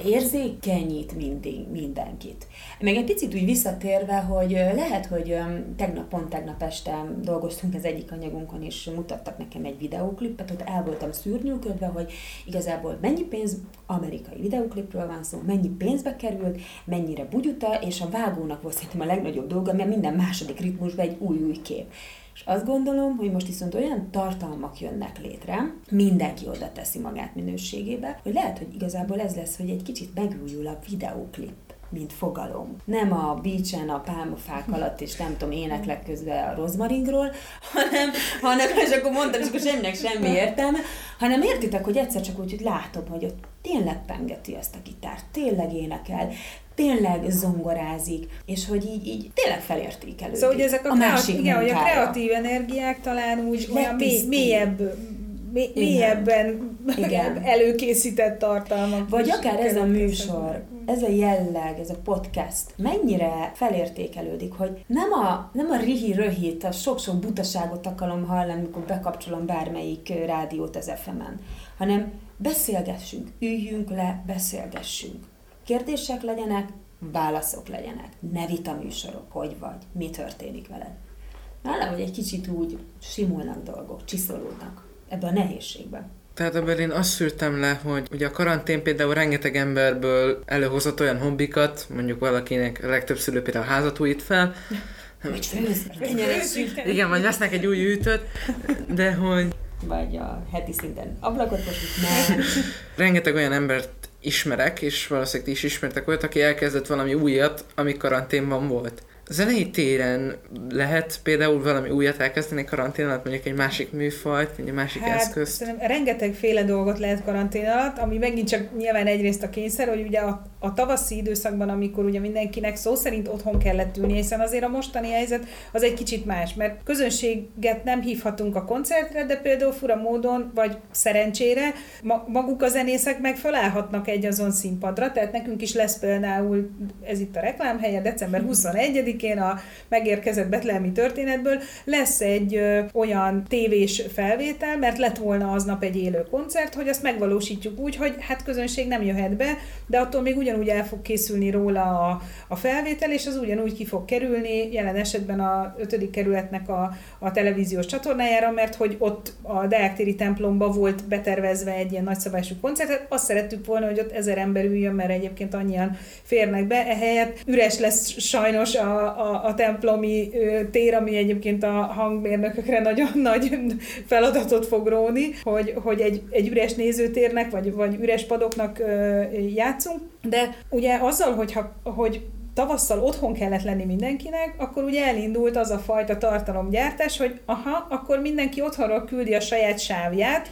érzékenyít mindig mindenkit. Meg egy picit úgy visszatérve, hogy lehet, hogy tegnap, pont tegnap este dolgoztunk az egyik anyagunkon, és mutattak nekem egy videóklipet, ott el voltam szűrnyűködve, hogy igazából mennyi pénz, amerikai videóklipről van szó, mennyi pénzbe került, mennyire bugyuta, és a vágónak volt szerintem a legnagyobb dolga, mert minden második ritmusban egy új-új kép. És azt gondolom, hogy most viszont olyan tartalmak jönnek létre, mindenki oda teszi magát minőségébe, hogy lehet, hogy igazából ez lesz, hogy egy kicsit megújul a videóklip mint fogalom. Nem a beachen, a pálmafák alatt, és nem tudom, éneklek közben a rozmaringról, hanem, hanem és akkor mondtam, és akkor semminek semmi értelme, hanem értitek, hogy egyszer csak úgy, hogy látom, hogy ott tényleg pengeti ezt a gitárt, tényleg énekel, tényleg zongorázik, és hogy így, így tényleg felértékelődik. Szóval, hogy ezek a, a másik igen, hogy a kreatív energiák talán úgy olyan mély, mélyebb, mély, mélyebben Igen. előkészített tartalmak. Vagy akár ez a műsor, ez a jelleg, ez a podcast, mennyire felértékelődik, hogy nem a, nem a rihi-röhit, a sok-sok butaságot akarom hallani, amikor bekapcsolom bármelyik rádiót az FM-en, hanem beszélgessünk, üljünk le, beszélgessünk. Kérdések legyenek, válaszok legyenek. Ne vita műsorok, hogy vagy, mi történik veled. Valahogy egy kicsit úgy simulnak dolgok, csiszolódnak ebbe a nehézségbe. Tehát ebből én azt szűrtem le, hogy ugye a karantén például rengeteg emberből előhozott olyan hobbikat, mondjuk valakinek a legtöbb szülő például házat újít fel, Vagy főz, igen, vagy vesznek egy új ütőt, de hogy vagy a heti szinten ablakot most nem. rengeteg olyan embert ismerek, és valószínűleg ti is ismertek olyat, aki elkezdett valami újat, ami karanténban volt. Zenei téren lehet például valami újat elkezdeni karantén alatt, mondjuk egy másik műfajt, egy másik Hát, eszközt. szerintem rengetegféle dolgot lehet karantén alatt, ami megint csak nyilván egyrészt a kényszer, hogy ugye a, a tavaszi időszakban, amikor ugye mindenkinek szó szerint otthon kellett ülni, hiszen azért a mostani helyzet az egy kicsit más, mert közönséget nem hívhatunk a koncertre, de például fura módon, vagy szerencsére ma, maguk a zenészek meg felállhatnak egy azon színpadra, tehát nekünk is lesz például, ez itt a reklámhelye, december 21-én a megérkezett betlehemi történetből lesz egy ö, olyan tévés felvétel, mert lett volna aznap egy élő koncert, hogy azt megvalósítjuk úgy, hogy hát közönség nem jöhet be, de attól még ugyanúgy el fog készülni róla a, a felvétel, és az ugyanúgy ki fog kerülni, jelen esetben a 5. kerületnek a, a televíziós csatornájára, mert hogy ott a Deák templomba volt betervezve egy ilyen nagyszabású koncert, hát azt szerettük volna, hogy ott ezer ember üljön, mert egyébként annyian férnek be, ehelyett üres lesz sajnos a, a, a templomi tér, ami egyébként a hangmérnökökre nagyon nagy feladatot fog róni, hogy, hogy egy, egy üres nézőtérnek, vagy, vagy üres padoknak játszunk, de ugye azzal, hogyha, hogy tavasszal otthon kellett lenni mindenkinek, akkor ugye elindult az a fajta tartalomgyártás, hogy aha, akkor mindenki otthonról küldi a saját sávját,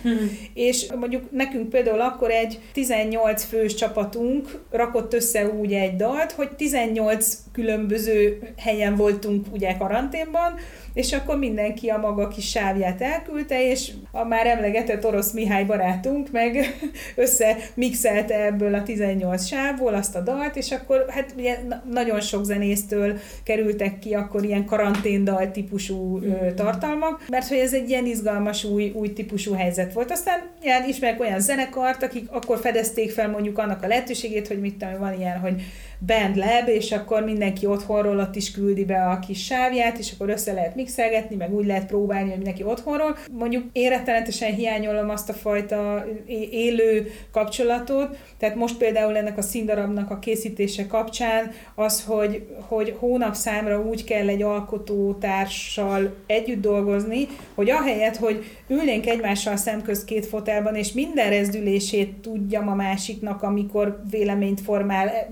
és mondjuk nekünk például akkor egy 18 fős csapatunk rakott össze úgy egy dalt, hogy 18 különböző helyen voltunk ugye karanténban, és akkor mindenki a maga kis sávját elküldte, és a már emlegetett orosz Mihály barátunk meg összemixelte ebből a 18 sávból azt a dalt, és akkor hát ugye na- nagyon sok zenésztől kerültek ki akkor ilyen karanténdal típusú ö, tartalmak, mert hogy ez egy ilyen izgalmas új, új típusú helyzet volt. Aztán ilyen ismerek olyan zenekart, akik akkor fedezték fel mondjuk annak a lehetőségét, hogy mit tudom, van ilyen, hogy band lab, és akkor mindenki otthonról ott is küldi be a kis sávját, és akkor össze lehet mixelgetni, meg úgy lehet próbálni, hogy mindenki otthonról. Mondjuk én rettenetesen hiányolom azt a fajta élő kapcsolatot, tehát most például ennek a színdarabnak a készítése kapcsán az, hogy, hogy hónap számra úgy kell egy alkotótársal együtt dolgozni, hogy ahelyett, hogy ülnénk egymással szemközt két fotelban, és minden rezdülését tudjam a másiknak, amikor véleményt formál, e,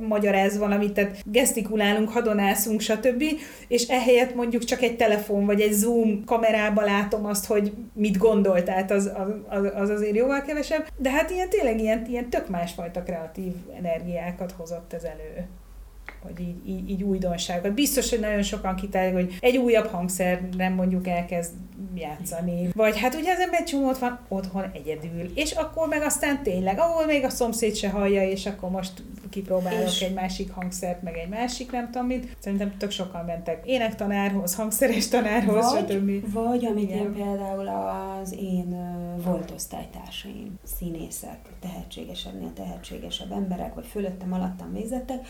magyaráz valamit, tehát gesztikulálunk, hadonászunk, stb. És ehelyett mondjuk csak egy telefon vagy egy zoom kamerába látom azt, hogy mit gondol, tehát az, az, az azért jóval kevesebb. De hát ilyen tényleg ilyen, ilyen tök másfajta kreatív energiákat hozott ez elő hogy így, így, így újdonságokat. Biztos, hogy nagyon sokan kitálják, hogy egy újabb hangszer nem mondjuk elkezd játszani. Vagy hát ugye az ember csomót van otthon egyedül, és akkor meg aztán tényleg, ahol még a szomszéd se hallja, és akkor most kipróbálok És- egy másik hangszert, meg egy másik nem tudom mit. Szerintem tök sokan mentek énektanárhoz, hangszeres tanárhoz, Vagy, stb. vagy amit én például az én volt osztálytársaim, színészek, tehetségesebbnél tehetségesebb emberek, vagy fölöttem, alattam végzettek,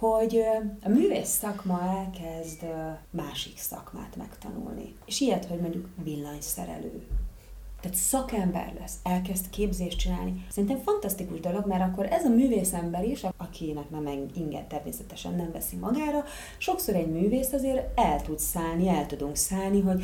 hogy a művész szakma elkezd másik szakmát megtanulni. És ilyet, hogy mondjuk villanyszerelő, tehát szakember lesz, elkezd képzést csinálni. Szerintem fantasztikus dolog, mert akkor ez a művészember is akinek nem inged természetesen nem veszi magára, sokszor egy művész azért el tud szállni, el tudunk szállni, hogy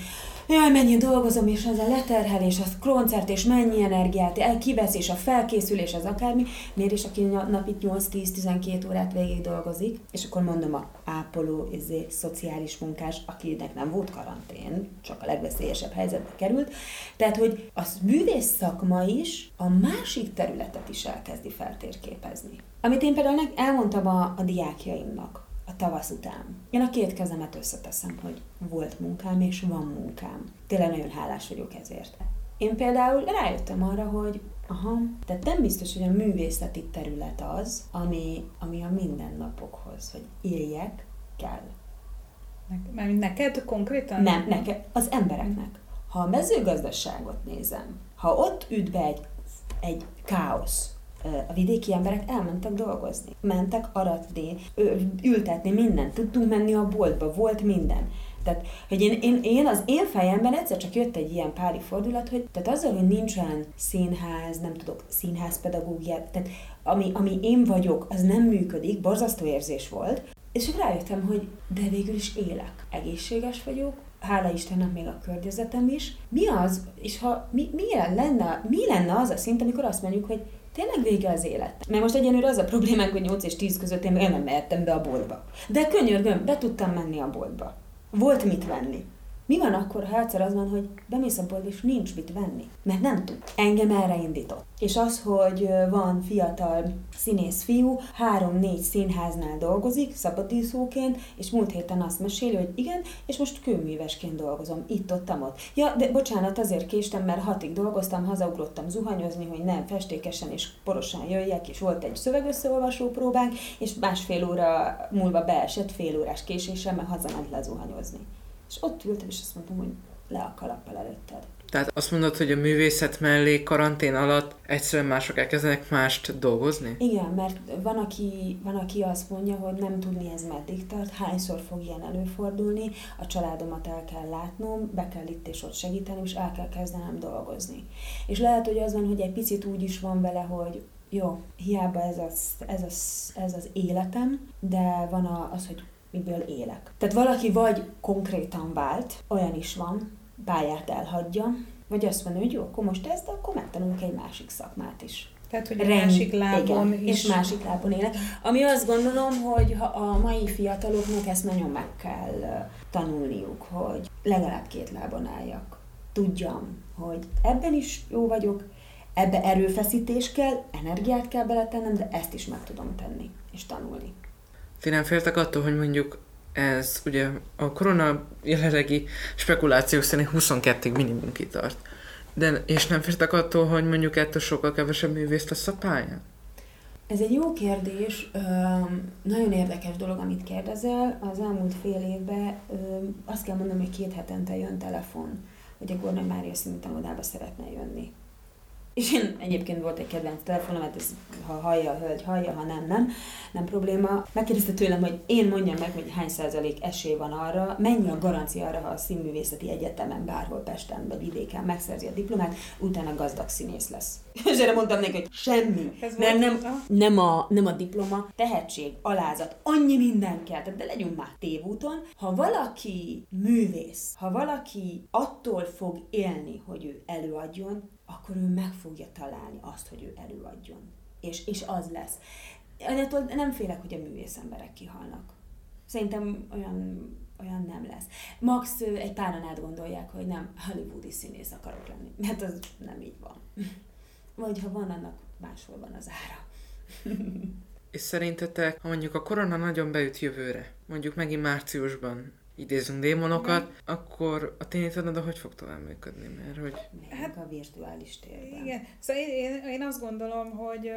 jaj, mennyi dolgozom, és az a leterhelés, az koncert, és mennyi energiát el kivesz, a felkészülés, az akármi, miért is aki napi 8-10-12 órát végig dolgozik, és akkor mondom a ápoló, izé, szociális munkás, akinek nem volt karantén, csak a legveszélyesebb helyzetbe került. Tehát, hogy a művész szakma is a másik területet is elkezdi feltérképezni. Amit én például elmondtam a, a diákjaimnak a tavasz után. Én a két kezemet összeteszem, hogy volt munkám és van munkám. Tényleg nagyon hálás vagyok ezért. Én például rájöttem arra, hogy aha, tehát nem biztos, hogy a művészeti terület az, ami, ami a mindennapokhoz, hogy éljek, kell. Mert neked konkrétan? Nem, neked, az embereknek. Ha a mezőgazdaságot nézem, ha ott üt be egy, egy káosz, a vidéki emberek elmentek dolgozni. Mentek aratni, ültetni, mindent. Tudtunk menni a boltba, volt minden. Tehát, hogy én, én, én, az én fejemben egyszer csak jött egy ilyen pári fordulat, hogy tehát azzal, hogy nincs olyan színház, nem tudok színházpedagógiát, tehát ami, ami én vagyok, az nem működik, borzasztó érzés volt, és rájöttem, hogy de végül is élek. Egészséges vagyok, hála Istennek még a környezetem is. Mi az, és ha mi, milyen lenne, mi lenne az a szint, amikor azt mondjuk, hogy tényleg vége az élet. Mert most egyenlőre az a problémánk, hogy 8 és 10 között én nem mehettem be a boltba. De könyörgöm, be tudtam menni a boltba. Volt mit venni. Mi van akkor, ha egyszer az van, hogy bemész a boltba, és nincs mit venni? Mert nem tud. Engem erre indított. És az, hogy van fiatal színész fiú, három-négy színháznál dolgozik, szabadíszóként, és múlt héten azt meséli, hogy igen, és most kőművesként dolgozom, itt, ott, ott. Ja, de bocsánat, azért késtem, mert hatig dolgoztam, hazaugrottam zuhanyozni, hogy nem festékesen és porosan jöjjek, és volt egy szövegösszeolvasó próbánk, és másfél óra múlva beesett fél órás késéssel, mert hazament lezuhanyozni. És ott ültem, és azt mondtam, hogy le a kalappal előtted. Tehát azt mondod, hogy a művészet mellé karantén alatt egyszerűen mások elkezdenek mást dolgozni? Igen, mert van aki, van, aki azt mondja, hogy nem tudni ez meddig tart, hányszor fog ilyen előfordulni, a családomat el kell látnom, be kell itt és ott segíteni, és el kell kezdenem dolgozni. És lehet, hogy az van, hogy egy picit úgy is van vele, hogy jó, hiába ez az, ez az, ez az életem, de van az, hogy miből élek. Tehát valaki vagy konkrétan vált, olyan is van, pályát elhagyja, vagy azt mondja, hogy jó, akkor most ez, de akkor megtanulunk egy másik szakmát is. Tehát, hogy a Rend, másik lábon igen, is. És másik lábon élek. Ami azt gondolom, hogy ha a mai fiataloknak ezt nagyon meg kell tanulniuk, hogy legalább két lábon álljak. Tudjam, hogy ebben is jó vagyok, ebbe erőfeszítés kell, energiát kell beletennem, de ezt is meg tudom tenni, és tanulni. Ti nem féltek attól, hogy mondjuk ez ugye a korona jelenlegi spekulációk szerint 22-ig minimum kitart. De, és nem féltek attól, hogy mondjuk ettől sokkal kevesebb művész lesz a pályán? Ez egy jó kérdés, nagyon érdekes dolog, amit kérdezel. Az elmúlt fél évben azt kell mondanom, hogy két hetente jön telefon, hogy a Gornai Mária szintanodába szeretne jönni. És én egyébként volt egy kedvenc telefonom, hát ez, ha hallja a hölgy, hallja, ha nem, nem, nem probléma. Megkérdezte tőlem, hogy én mondjam meg, hogy hány százalék esély van arra, mennyi a garancia arra, ha a színművészeti egyetemen bárhol Pesten vagy vidéken megszerzi a diplomát, utána gazdag színész lesz. És erre mondtam neki, hogy semmi. Ez mert nem, nem, a, nem a diploma, tehetség, alázat, annyi minden kell, de legyünk már tévúton. Ha valaki művész, ha valaki attól fog élni, hogy ő előadjon, akkor ő meg fogja találni azt, hogy ő előadjon. És, és az lesz. Annyiatól nem félek, hogy a művész emberek kihalnak. Szerintem olyan, olyan nem lesz. Max egy páran átgondolják, hogy nem hollywoodi színész akarok lenni, mert az nem így van. Vagy ha van, annak máshol van az ára. És szerintetek, ha mondjuk a korona nagyon beüt jövőre, mondjuk megint márciusban, idézünk démonokat, igen. akkor a de hogy fog tovább működni? Mert hogy... Hát a virtuális térben. Igen. Szóval én, én, én azt gondolom, hogy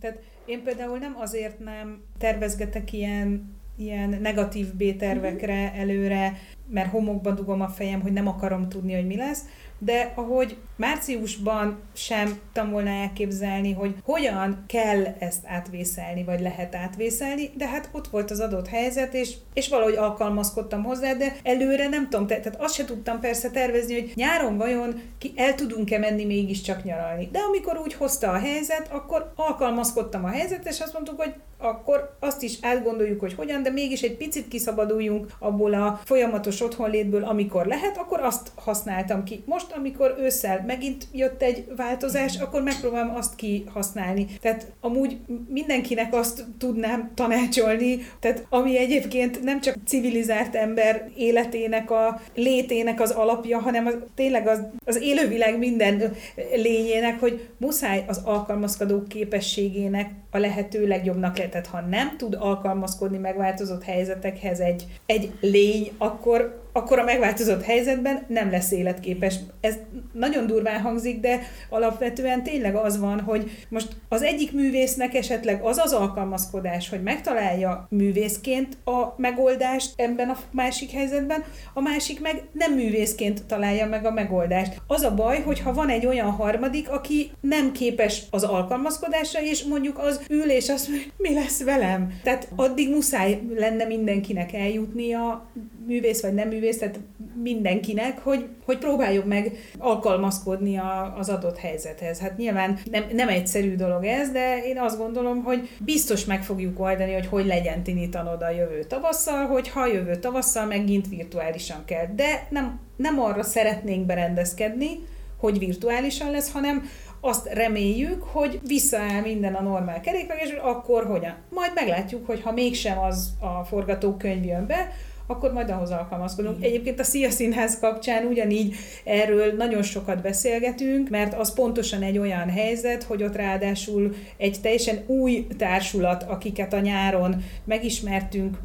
tehát én például nem azért nem tervezgetek ilyen, ilyen negatív B-tervekre mhm. előre, mert homokba dugom a fejem, hogy nem akarom tudni, hogy mi lesz, de ahogy márciusban sem tudtam volna elképzelni, hogy hogyan kell ezt átvészelni, vagy lehet átvészelni, de hát ott volt az adott helyzet, és, és valahogy alkalmazkodtam hozzá, de előre nem tudom, tehát azt se tudtam persze tervezni, hogy nyáron vajon ki el tudunk-e menni mégiscsak nyaralni. De amikor úgy hozta a helyzet, akkor alkalmazkodtam a helyzet, és azt mondtuk, hogy akkor azt is átgondoljuk, hogy hogyan, de mégis egy picit kiszabaduljunk abból a folyamatos otthonlétből, amikor lehet, akkor azt használtam ki. Most, amikor ősszel megint jött egy változás, akkor megpróbálom azt kihasználni. Tehát amúgy mindenkinek azt tudnám tanácsolni, tehát ami egyébként nem csak civilizált ember életének a létének az alapja, hanem az, tényleg az, az élővilág minden lényének, hogy muszáj az alkalmazkodó képességének a lehető legjobbnak lenni. Tehát ha nem tud alkalmazkodni megváltozott helyzetekhez egy, egy lény, akkor akkor a megváltozott helyzetben nem lesz életképes. Ez nagyon durván hangzik, de alapvetően tényleg az van, hogy most az egyik művésznek esetleg az az alkalmazkodás, hogy megtalálja művészként a megoldást ebben a másik helyzetben, a másik meg nem művészként találja meg a megoldást. Az a baj, hogy ha van egy olyan harmadik, aki nem képes az alkalmazkodásra, és mondjuk az ül és azt mondja, mi lesz velem? Tehát addig muszáj lenne mindenkinek eljutnia művész vagy nem művész, tehát mindenkinek, hogy, hogy próbáljuk meg alkalmazkodni a, az adott helyzethez. Hát nyilván nem, nem egyszerű dolog ez, de én azt gondolom, hogy biztos meg fogjuk oldani, hogy hogy legyen Tinitanoda jövő tavasszal, hogy ha jövő tavasszal megint virtuálisan kell. De nem, nem arra szeretnénk berendezkedni, hogy virtuálisan lesz, hanem azt reméljük, hogy visszaáll minden a normál kerékvágás, akkor hogyan. Majd meglátjuk, hogy ha mégsem az a forgatókönyv jön be, akkor majd ahhoz alkalmazkodunk. Mm. Egyébként a Szia Színház kapcsán ugyanígy erről nagyon sokat beszélgetünk, mert az pontosan egy olyan helyzet, hogy ott ráadásul egy teljesen új társulat, akiket a nyáron megismertünk,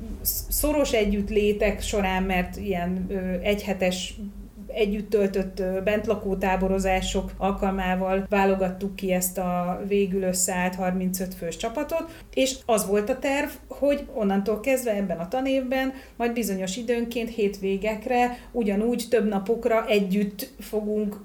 szoros együttlétek során, mert ilyen egyhetes együtt töltött bentlakó táborozások alkalmával válogattuk ki ezt a végül összeállt 35 fős csapatot, és az volt a terv, hogy onnantól kezdve ebben a tanévben majd bizonyos időnként hétvégekre ugyanúgy több napokra együtt fogunk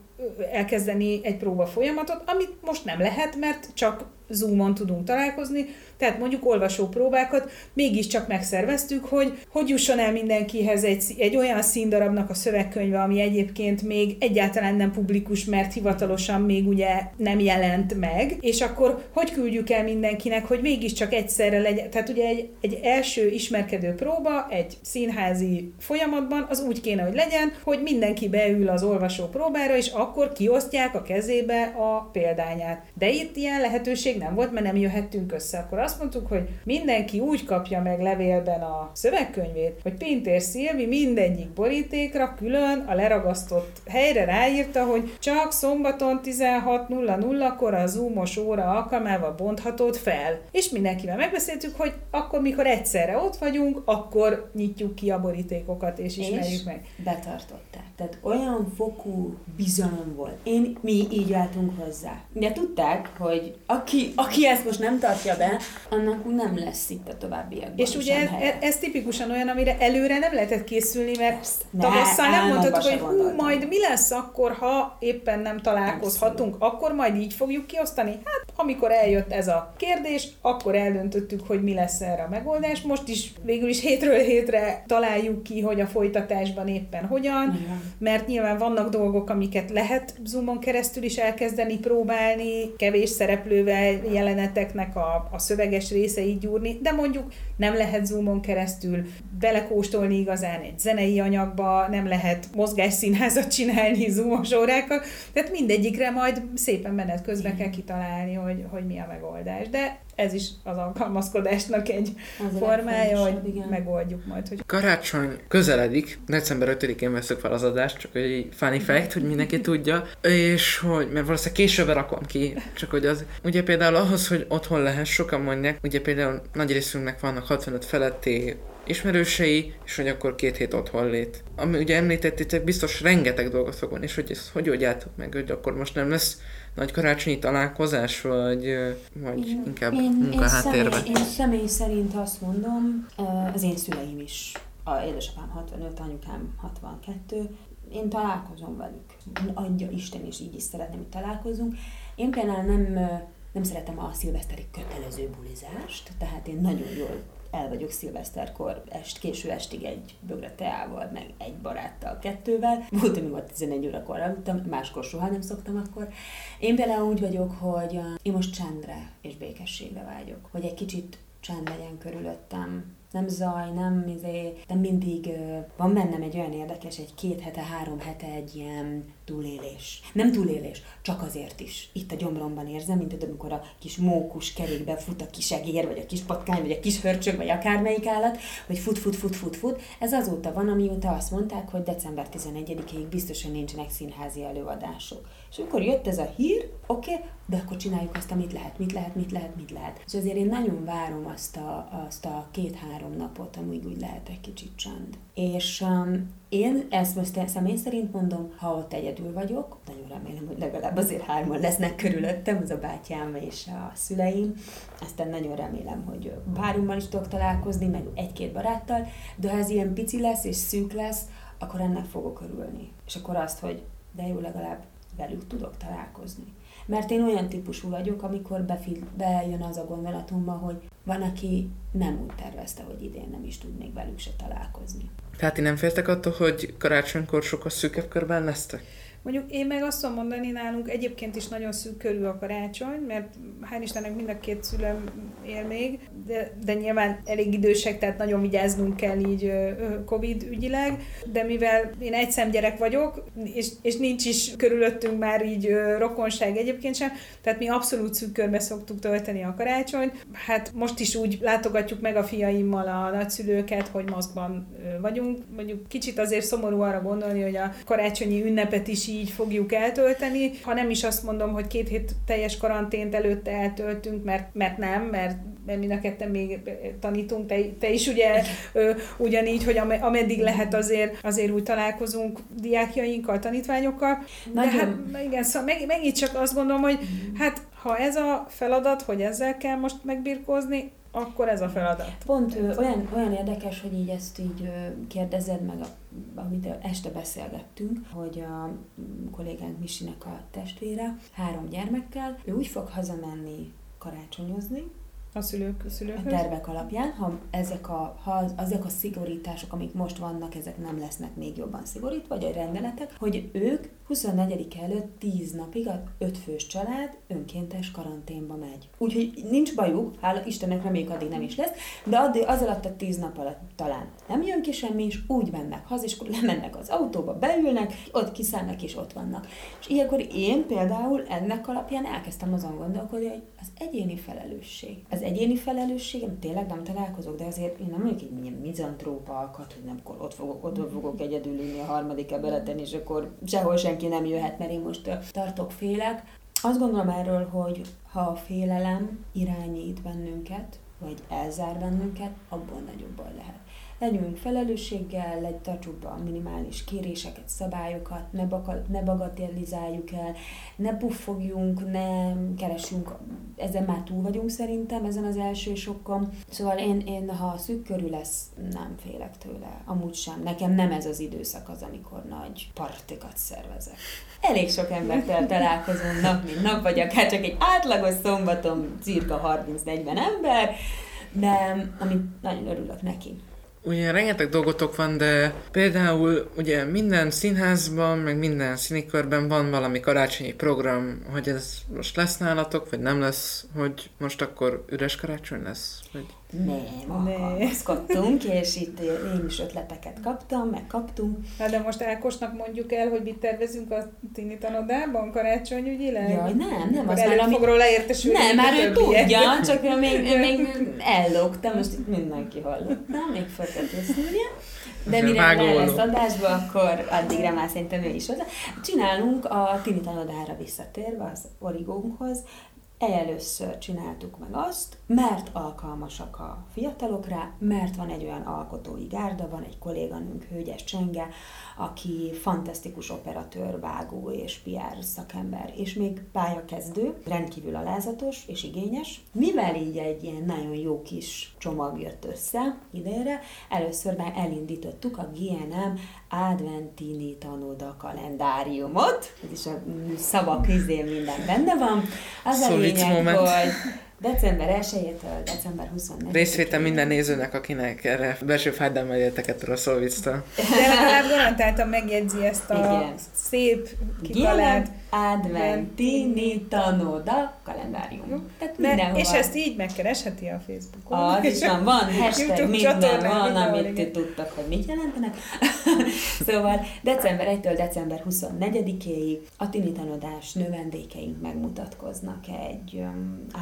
elkezdeni egy próba folyamatot, amit most nem lehet, mert csak Zoomon tudunk találkozni, tehát mondjuk olvasó próbákat mégiscsak megszerveztük, hogy hogy jusson el mindenkihez egy, egy olyan színdarabnak a szövegkönyve, ami egyébként még egyáltalán nem publikus, mert hivatalosan még ugye nem jelent meg, és akkor hogy küldjük el mindenkinek, hogy mégiscsak egyszerre legyen, tehát ugye egy, egy első ismerkedő próba egy színházi folyamatban az úgy kéne, hogy legyen, hogy mindenki beül az olvasó próbára, és akkor kiosztják a kezébe a példányát. De itt ilyen lehetőség nem volt, mert nem jöhettünk össze. Akkor azt mondtuk, hogy mindenki úgy kapja meg levélben a szövegkönyvét, hogy Pintér Szilvi mindegyik borítékra külön a leragasztott helyre ráírta, hogy csak szombaton 16.00-kor a zoomos óra alkalmával bonthatod fel. És mindenkivel megbeszéltük, hogy akkor, mikor egyszerre ott vagyunk, akkor nyitjuk ki a borítékokat és ismerjük és meg. betartották. Tehát olyan fokú bizalom volt. Én, mi így álltunk hozzá. De tudták, hogy aki, aki ezt most nem tartja be, annak nem lesz itt a továbbiakban És ugye ez, ez tipikusan olyan, amire előre nem lehetett készülni, mert tavasszal ne, nem mondhatjuk, hogy hú, majd mi lesz akkor, ha éppen nem találkozhatunk, Abszolút. akkor majd így fogjuk kiosztani. Hát, amikor eljött ez a kérdés, akkor eldöntöttük, hogy mi lesz erre a megoldás. Most is végül is hétről hétre találjuk ki, hogy a folytatásban éppen hogyan, Igen. mert nyilván vannak dolgok, amiket lehet Zoomon keresztül is elkezdeni próbálni, kevés szereplővel jeleneteknek a, a szöveges részeit gyúrni, de mondjuk nem lehet Zoomon keresztül belekóstolni igazán egy zenei anyagba, nem lehet mozgásszínházat csinálni Zoomos órákkal, tehát mindegyikre majd szépen menet közben kell kitalálni, hogy, hogy mi a megoldás. De ez is az alkalmazkodásnak egy az formája, hogy igen. megoldjuk majd. Hogy... Karácsony közeledik, december 5-én veszük fel az adást, csak egy funny fact, hogy mindenki tudja, és hogy, mert valószínűleg később rakom ki, csak hogy az, ugye például ahhoz, hogy otthon lehet, sokan mondják, ugye például nagy részünknek vannak 65 feletti ismerősei, és hogy akkor két hét otthon lét. Ami ugye említettétek, biztos rengeteg dolgot fog van, és hogy ezt hogy oldjátok meg, hogy akkor most nem lesz nagy karácsonyi találkozás, vagy, vagy én, inkább én, munkaháttérben? Én, személy, én személy szerint azt mondom, az én szüleim is a édesapám 65, anyukám 62, én találkozom velük. Adja Isten, és így is szeretném, hogy találkozunk. Én például nem, nem szeretem a szilveszteri kötelező bulizást, tehát én nagyon jól el vagyok szilveszterkor, est, késő estig egy bögre teával, meg egy baráttal, kettővel. Volt, amikor 11 órakor aludtam, máskor soha nem szoktam akkor. Én például úgy vagyok, hogy én most csendre és békességre vágyok, hogy egy kicsit csend legyen körülöttem, nem zaj, nem izé, de mindig van bennem egy olyan érdekes, egy két hete, három hete egy ilyen túlélés. Nem túlélés, csak azért is. Itt a gyomromban érzem, mint amikor a kis mókus kerékbe fut a kis egér, vagy a kis patkány, vagy a kis hörcsög, vagy akármelyik állat, hogy fut, fut, fut, fut, fut. Ez azóta van, amióta azt mondták, hogy december 11-ig biztosan nincsenek színházi előadások. És amikor jött ez a hír, oké, okay, de akkor csináljuk azt, amit lehet, mit lehet, mit lehet, mit lehet. És azért én nagyon várom azt a, azt a két-három napot, amíg úgy lehet egy kicsit csend. És um, én ezt most személy szerint mondom, ha ott egyedül vagyok, nagyon remélem, hogy legalább azért hárman lesznek körülöttem, az a bátyám és a szüleim. Aztán nagyon remélem, hogy párummal is tudok találkozni, meg egy-két baráttal, de ha ez ilyen pici lesz és szűk lesz, akkor ennek fogok örülni. És akkor azt, hogy de jó, legalább velük tudok találkozni. Mert én olyan típusú vagyok, amikor befil, bejön az a gondolatomba, hogy van, aki nem úgy tervezte, hogy idén nem is tud még velük se találkozni. Tehát ti nem féltek attól, hogy karácsonykor sokkal szűkebb körben lesztek? Mondjuk én meg azt tudom mondani, nálunk egyébként is nagyon szűk körül a karácsony, mert hál' Istennek mind a két szülőm él még, de, de nyilván elég idősek, tehát nagyon vigyáznunk kell így Covid ügyileg, de mivel én egy gyerek vagyok, és, és nincs is körülöttünk már így rokonság egyébként sem, tehát mi abszolút szűk körbe szoktuk tölteni a karácsonyt. Hát most is úgy látogatjuk meg a fiaimmal a nagyszülőket, hogy maszkban vagyunk. Mondjuk kicsit azért szomorú arra gondolni, hogy a karácsonyi ünnepet is így fogjuk eltölteni. Ha nem is azt mondom, hogy két hét teljes karantént előtte eltöltünk, mert, mert nem, mert, mert mind a ketten még tanítunk, te, te is ugye ö, ugyanígy, hogy ameddig lehet azért, azért úgy találkozunk diákjainkkal, tanítványokkal. Nagyon. De hát igen, szóval meg, megint csak azt gondolom, hogy hát ha ez a feladat, hogy ezzel kell most megbirkózni, akkor ez a feladat. Pont ö, olyan, olyan érdekes, hogy így ezt így ö, kérdezed meg, a, amit este beszélgettünk, hogy a kollégánk Misinek a testvére három gyermekkel, ő úgy fog hazamenni karácsonyozni, a szülők, a szülők. A tervek alapján, ha ezek a, ha ezek a szigorítások, amik most vannak, ezek nem lesznek még jobban szigorítva, vagy a rendeletek, hogy ők 24 előtt 10 napig a ötfős család önkéntes karanténba megy. Úgyhogy nincs bajuk, hála Istennek reméljük addig nem is lesz, de addig, az alatt a 10 nap alatt talán nem jön ki semmi, és úgy mennek haza, és lemennek az autóba, beülnek, ott kiszállnak, és ott vannak. És ilyenkor én például ennek alapján elkezdtem azon gondolkodni, hogy az egyéni felelősség. Az egyéni felelősségem tényleg nem találkozok, de azért én nem vagyok egy milyen mizantrópa alkat, hogy nem akkor ott fogok, ott fogok egyedül ülni a harmadik ebeleten, és akkor sehol senki nem jöhet, mert én most tartok félek. Azt gondolom erről, hogy ha a félelem irányít bennünket, vagy elzár bennünket, abból nagyobb baj lehet legyünk felelősséggel, legy, tartsuk be a minimális kéréseket, szabályokat, ne, baka, ne bagatelizáljuk el, ne puffogjunk, ne keresünk, ezen már túl vagyunk szerintem, ezen az első sokkon. Szóval én, én ha szűk körül lesz, nem félek tőle, amúgy sem. Nekem nem ez az időszak az, amikor nagy partikat szervezek. Elég sok embertel találkozom nap, mint nap, vagy akár csak egy átlagos szombaton cirka 30-40 ember, de amit nagyon örülök neki. Ugye rengeteg dolgotok van, de például ugye minden színházban, meg minden színikörben van valami karácsonyi program, hogy ez most lesz nálatok, vagy nem lesz, hogy most akkor üres karácsony lesz? Vagy... Nem, alkalmazkodtunk, és itt én is ötleteket kaptam, meg kaptunk. Na de most Ákosnak mondjuk el, hogy mit tervezünk a tini tanodában karácsonyügyileg? Jaj, nem, nem. Az már fog róla értesülni. Nem, már ő tudja, csak én még, én még ellógtam, most itt mindenki hallotta, még folytatni de mire lesz adásba, akkor addigra már szerintem ő is hozzá. Csinálunk a Tini tanodára visszatérve, az origónkhoz, Először csináltuk meg azt, mert alkalmasak a fiatalok rá, mert van egy olyan alkotói gárda, van egy kolléganőnk, Hölgyes Csenge, aki fantasztikus operatőr, vágó és PR szakember, és még pályakezdő, rendkívül alázatos és igényes. Mivel így egy ilyen nagyon jó kis csomag jött össze idejére, először már elindítottuk a GNM Adventini Tanoda kalendáriumot, ez is a szavak izé minden benne van. Az a lényeg, hogy December 1-től december 24 Részvétel minden nézőnek, akinek erre belső fájdalma élteket a Szolvicta. De legalább garantáltan megjegyzi ezt a Igen. szép, kitalált Adventini Tanoda kalendárium. Tehát De, és ezt így megkeresheti a Facebookon. Az is van, van hashtag, minden van, amit ti tudtak, hogy mit jelentenek. szóval december 1-től december 24-éig a Tini Tanodás növendékeink megmutatkoznak egy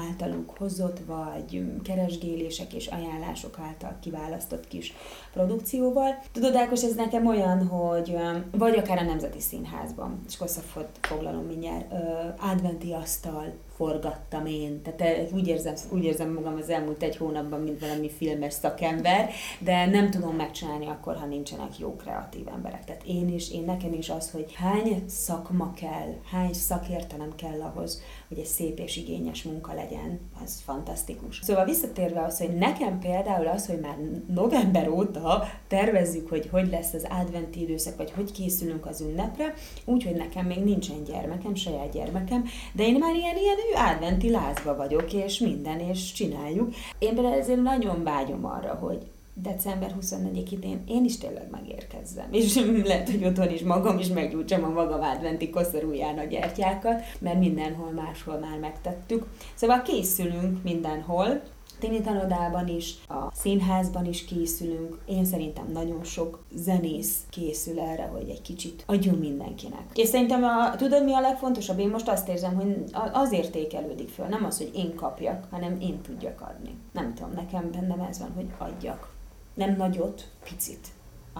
általuk hozott, vagy keresgélések és ajánlások által kiválasztott kis produkcióval. Tudod, Ákos, ez nekem olyan, hogy vagy akár a Nemzeti Színházban, és akkor foglalom mondom mindjárt, adventi asztal, forgattam én. Tehát úgy érzem, úgy érzem magam az elmúlt egy hónapban, mint valami filmes szakember, de nem tudom megcsinálni akkor, ha nincsenek jó kreatív emberek. Tehát én is, én nekem is az, hogy hány szakma kell, hány szakértelem kell ahhoz, hogy egy szép és igényes munka legyen, az fantasztikus. Szóval visszatérve az, hogy nekem például az, hogy már november óta tervezzük, hogy hogy lesz az adventi időszak, vagy hogy készülünk az ünnepre, úgyhogy nekem még nincsen gyermekem, saját gyermekem, de én már ilyen, ilyen adventi lázba vagyok, és minden, és csináljuk. Én például ezért nagyon vágyom arra, hogy december 24-én én is tényleg megérkezzem. És lehet, hogy otthon is magam is meggyújtsam a maga adventi koszorúján a gyertyákat, mert mindenhol máshol már megtettük. Szóval készülünk mindenhol, Tini tanodában is, a színházban is készülünk. Én szerintem nagyon sok zenész készül erre, hogy egy kicsit adjunk mindenkinek. És szerintem, a, tudod mi a legfontosabb? Én most azt érzem, hogy az értékelődik föl. Nem az, hogy én kapjak, hanem én tudjak adni. Nem tudom, nekem bennem ez van, hogy adjak. Nem nagyot, picit,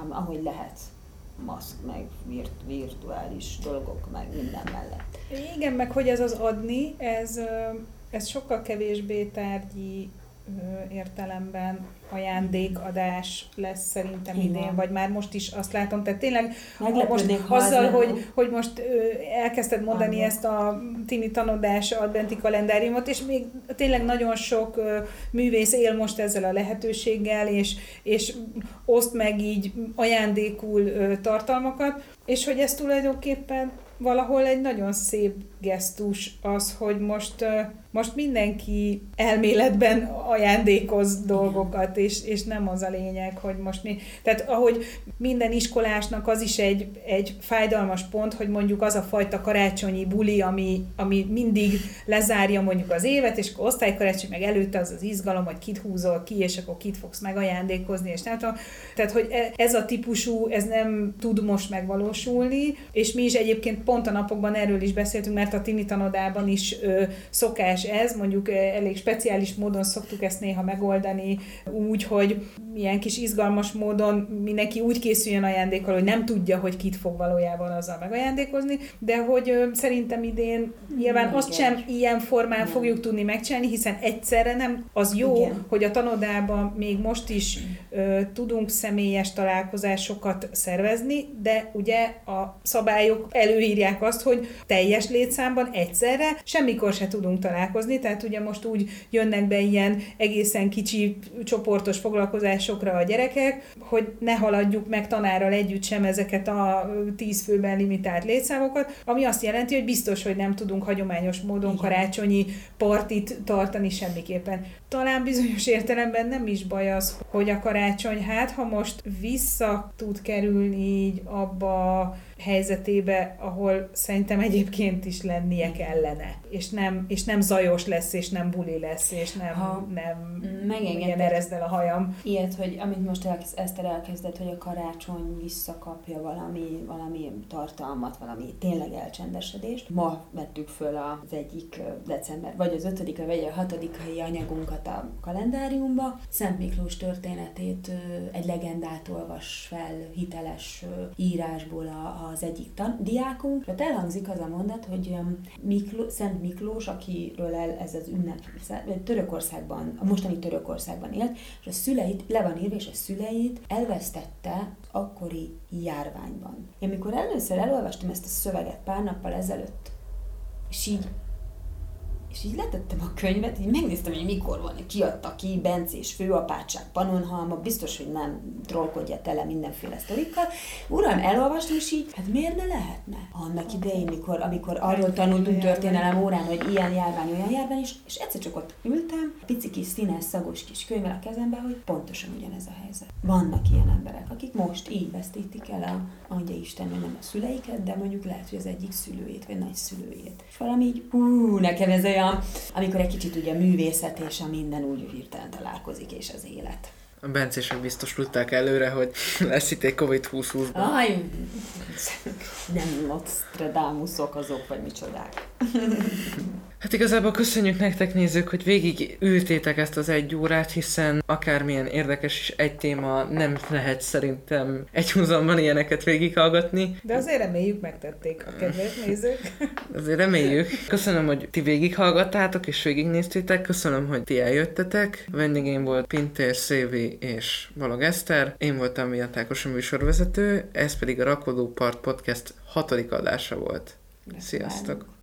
ahogy lehet maszk, meg virt, virtuális dolgok, meg minden mellett. Igen, meg hogy ez az adni, ez, ez sokkal kevésbé tárgyi értelemben ajándékadás lesz szerintem Igen. idén, vagy már most is azt látom, tehát tényleg most azzal, hogy, hogy most elkezdted mondani Aha. ezt a tini tanodás adventi kalendáriumot, és még tényleg nagyon sok művész él most ezzel a lehetőséggel, és, és oszt meg így ajándékul tartalmakat, és hogy ez tulajdonképpen valahol egy nagyon szép gesztus az, hogy most most mindenki elméletben ajándékoz dolgokat, és, és nem az a lényeg, hogy most mi... Tehát ahogy minden iskolásnak az is egy, egy fájdalmas pont, hogy mondjuk az a fajta karácsonyi buli, ami, ami mindig lezárja mondjuk az évet, és akkor osztálykarácsony meg előtte az az izgalom, hogy kit húzol ki, és akkor kit fogsz megajándékozni, és nem tudom. Tehát, hogy e, ez a típusú, ez nem tud most megvalósulni, és mi is egyébként pont a napokban erről is beszéltünk, mert a tini tanodában is ö, szokás ez, mondjuk elég speciális módon szoktuk ezt néha megoldani, úgy, hogy milyen kis izgalmas módon mindenki úgy készüljön ajándékkal, hogy nem tudja, hogy kit fog valójában azzal megajándékozni, de hogy ö, szerintem idén nyilván Igen. azt sem ilyen formán Igen. fogjuk tudni megcsinálni, hiszen egyszerre nem az jó, Igen. hogy a tanodában még most is ö, tudunk személyes találkozásokat szervezni, de ugye a szabályok előírják azt, hogy teljes létszámban egyszerre semmikor se tudunk találkozni, tehát ugye most úgy jönnek be ilyen egészen kicsi csoportos foglalkozásokra a gyerekek, hogy ne haladjuk meg tanárral együtt sem ezeket a tíz főben limitált létszámokat, ami azt jelenti, hogy biztos, hogy nem tudunk hagyományos módon karácsonyi partit tartani semmiképpen. Talán bizonyos értelemben nem is baj az, hogy a karácsony, hát ha most vissza tud kerülni így abba helyzetébe, ahol szerintem egyébként is lennie kellene. És nem, és nem zajos lesz, és nem buli lesz, és nem, ha nem ilyen erezdel a hajam. Ilyet, hogy amit most elkezd, Eszter elkezdett, hogy a karácsony visszakapja valami, valami tartalmat, valami tényleg elcsendesedést. Ma vettük föl az egyik december, vagy az ötödik, vagy a hatodikai anyagunkat a kalendáriumba. Szent Miklós történetét egy legendát olvas fel hiteles írásból a, a az egyik tan- diákunk, ott elhangzik az a mondat, hogy um, Mikló, Szent Miklós, akiről el, ez az ünnep Törökországban, a mostani Törökországban élt, és a szüleit, le van írva, és a szüleit elvesztette akkori járványban. Én amikor először elolvastam ezt a szöveget pár nappal ezelőtt, és így és így letettem a könyvet, így megnéztem, hogy mikor van, ki adta ki, Bencés főapátság, Panonhalma, biztos, hogy nem trollkodja tele mindenféle sztorikkal. Uram, elolvastam, és így, hát miért ne lehetne? Annak idején, mikor, amikor arról tanultunk történelem órán, hogy ilyen járvány, olyan járvány is, és egyszer csak ott ültem, pici kis színes, szagos kis könyvvel a kezembe, hogy pontosan ugyanez a helyzet. Vannak ilyen emberek, akik most így vesztítik el a, mondja Isten, nem a szüleiket, de mondjuk lehet, hogy az egyik szülőjét, vagy nagyszülőjét. És valami így, hú, nekem ez olyan, amikor egy kicsit ugye a művészet és a minden úgy hirtelen találkozik, és az élet. A bencések biztos tudták előre, hogy lesz itt egy Covid 2020 Aj, nem Nostradamusok azok, vagy micsodák. Hát igazából köszönjük nektek nézők, hogy végig ültétek ezt az egy órát, hiszen akármilyen érdekes is egy téma, nem lehet szerintem egy húzamban ilyeneket végighallgatni. De azért reméljük megtették a kedves nézők. Azért reméljük. Köszönöm, hogy ti végighallgattátok és végignéztétek. Köszönöm, hogy ti eljöttetek. Vendégém volt Pintér, Szévi és Balog Eszter. Én voltam Miatákos a műsorvezető, ez pedig a Rakodó Part Podcast hatodik adása volt. Sziasztok!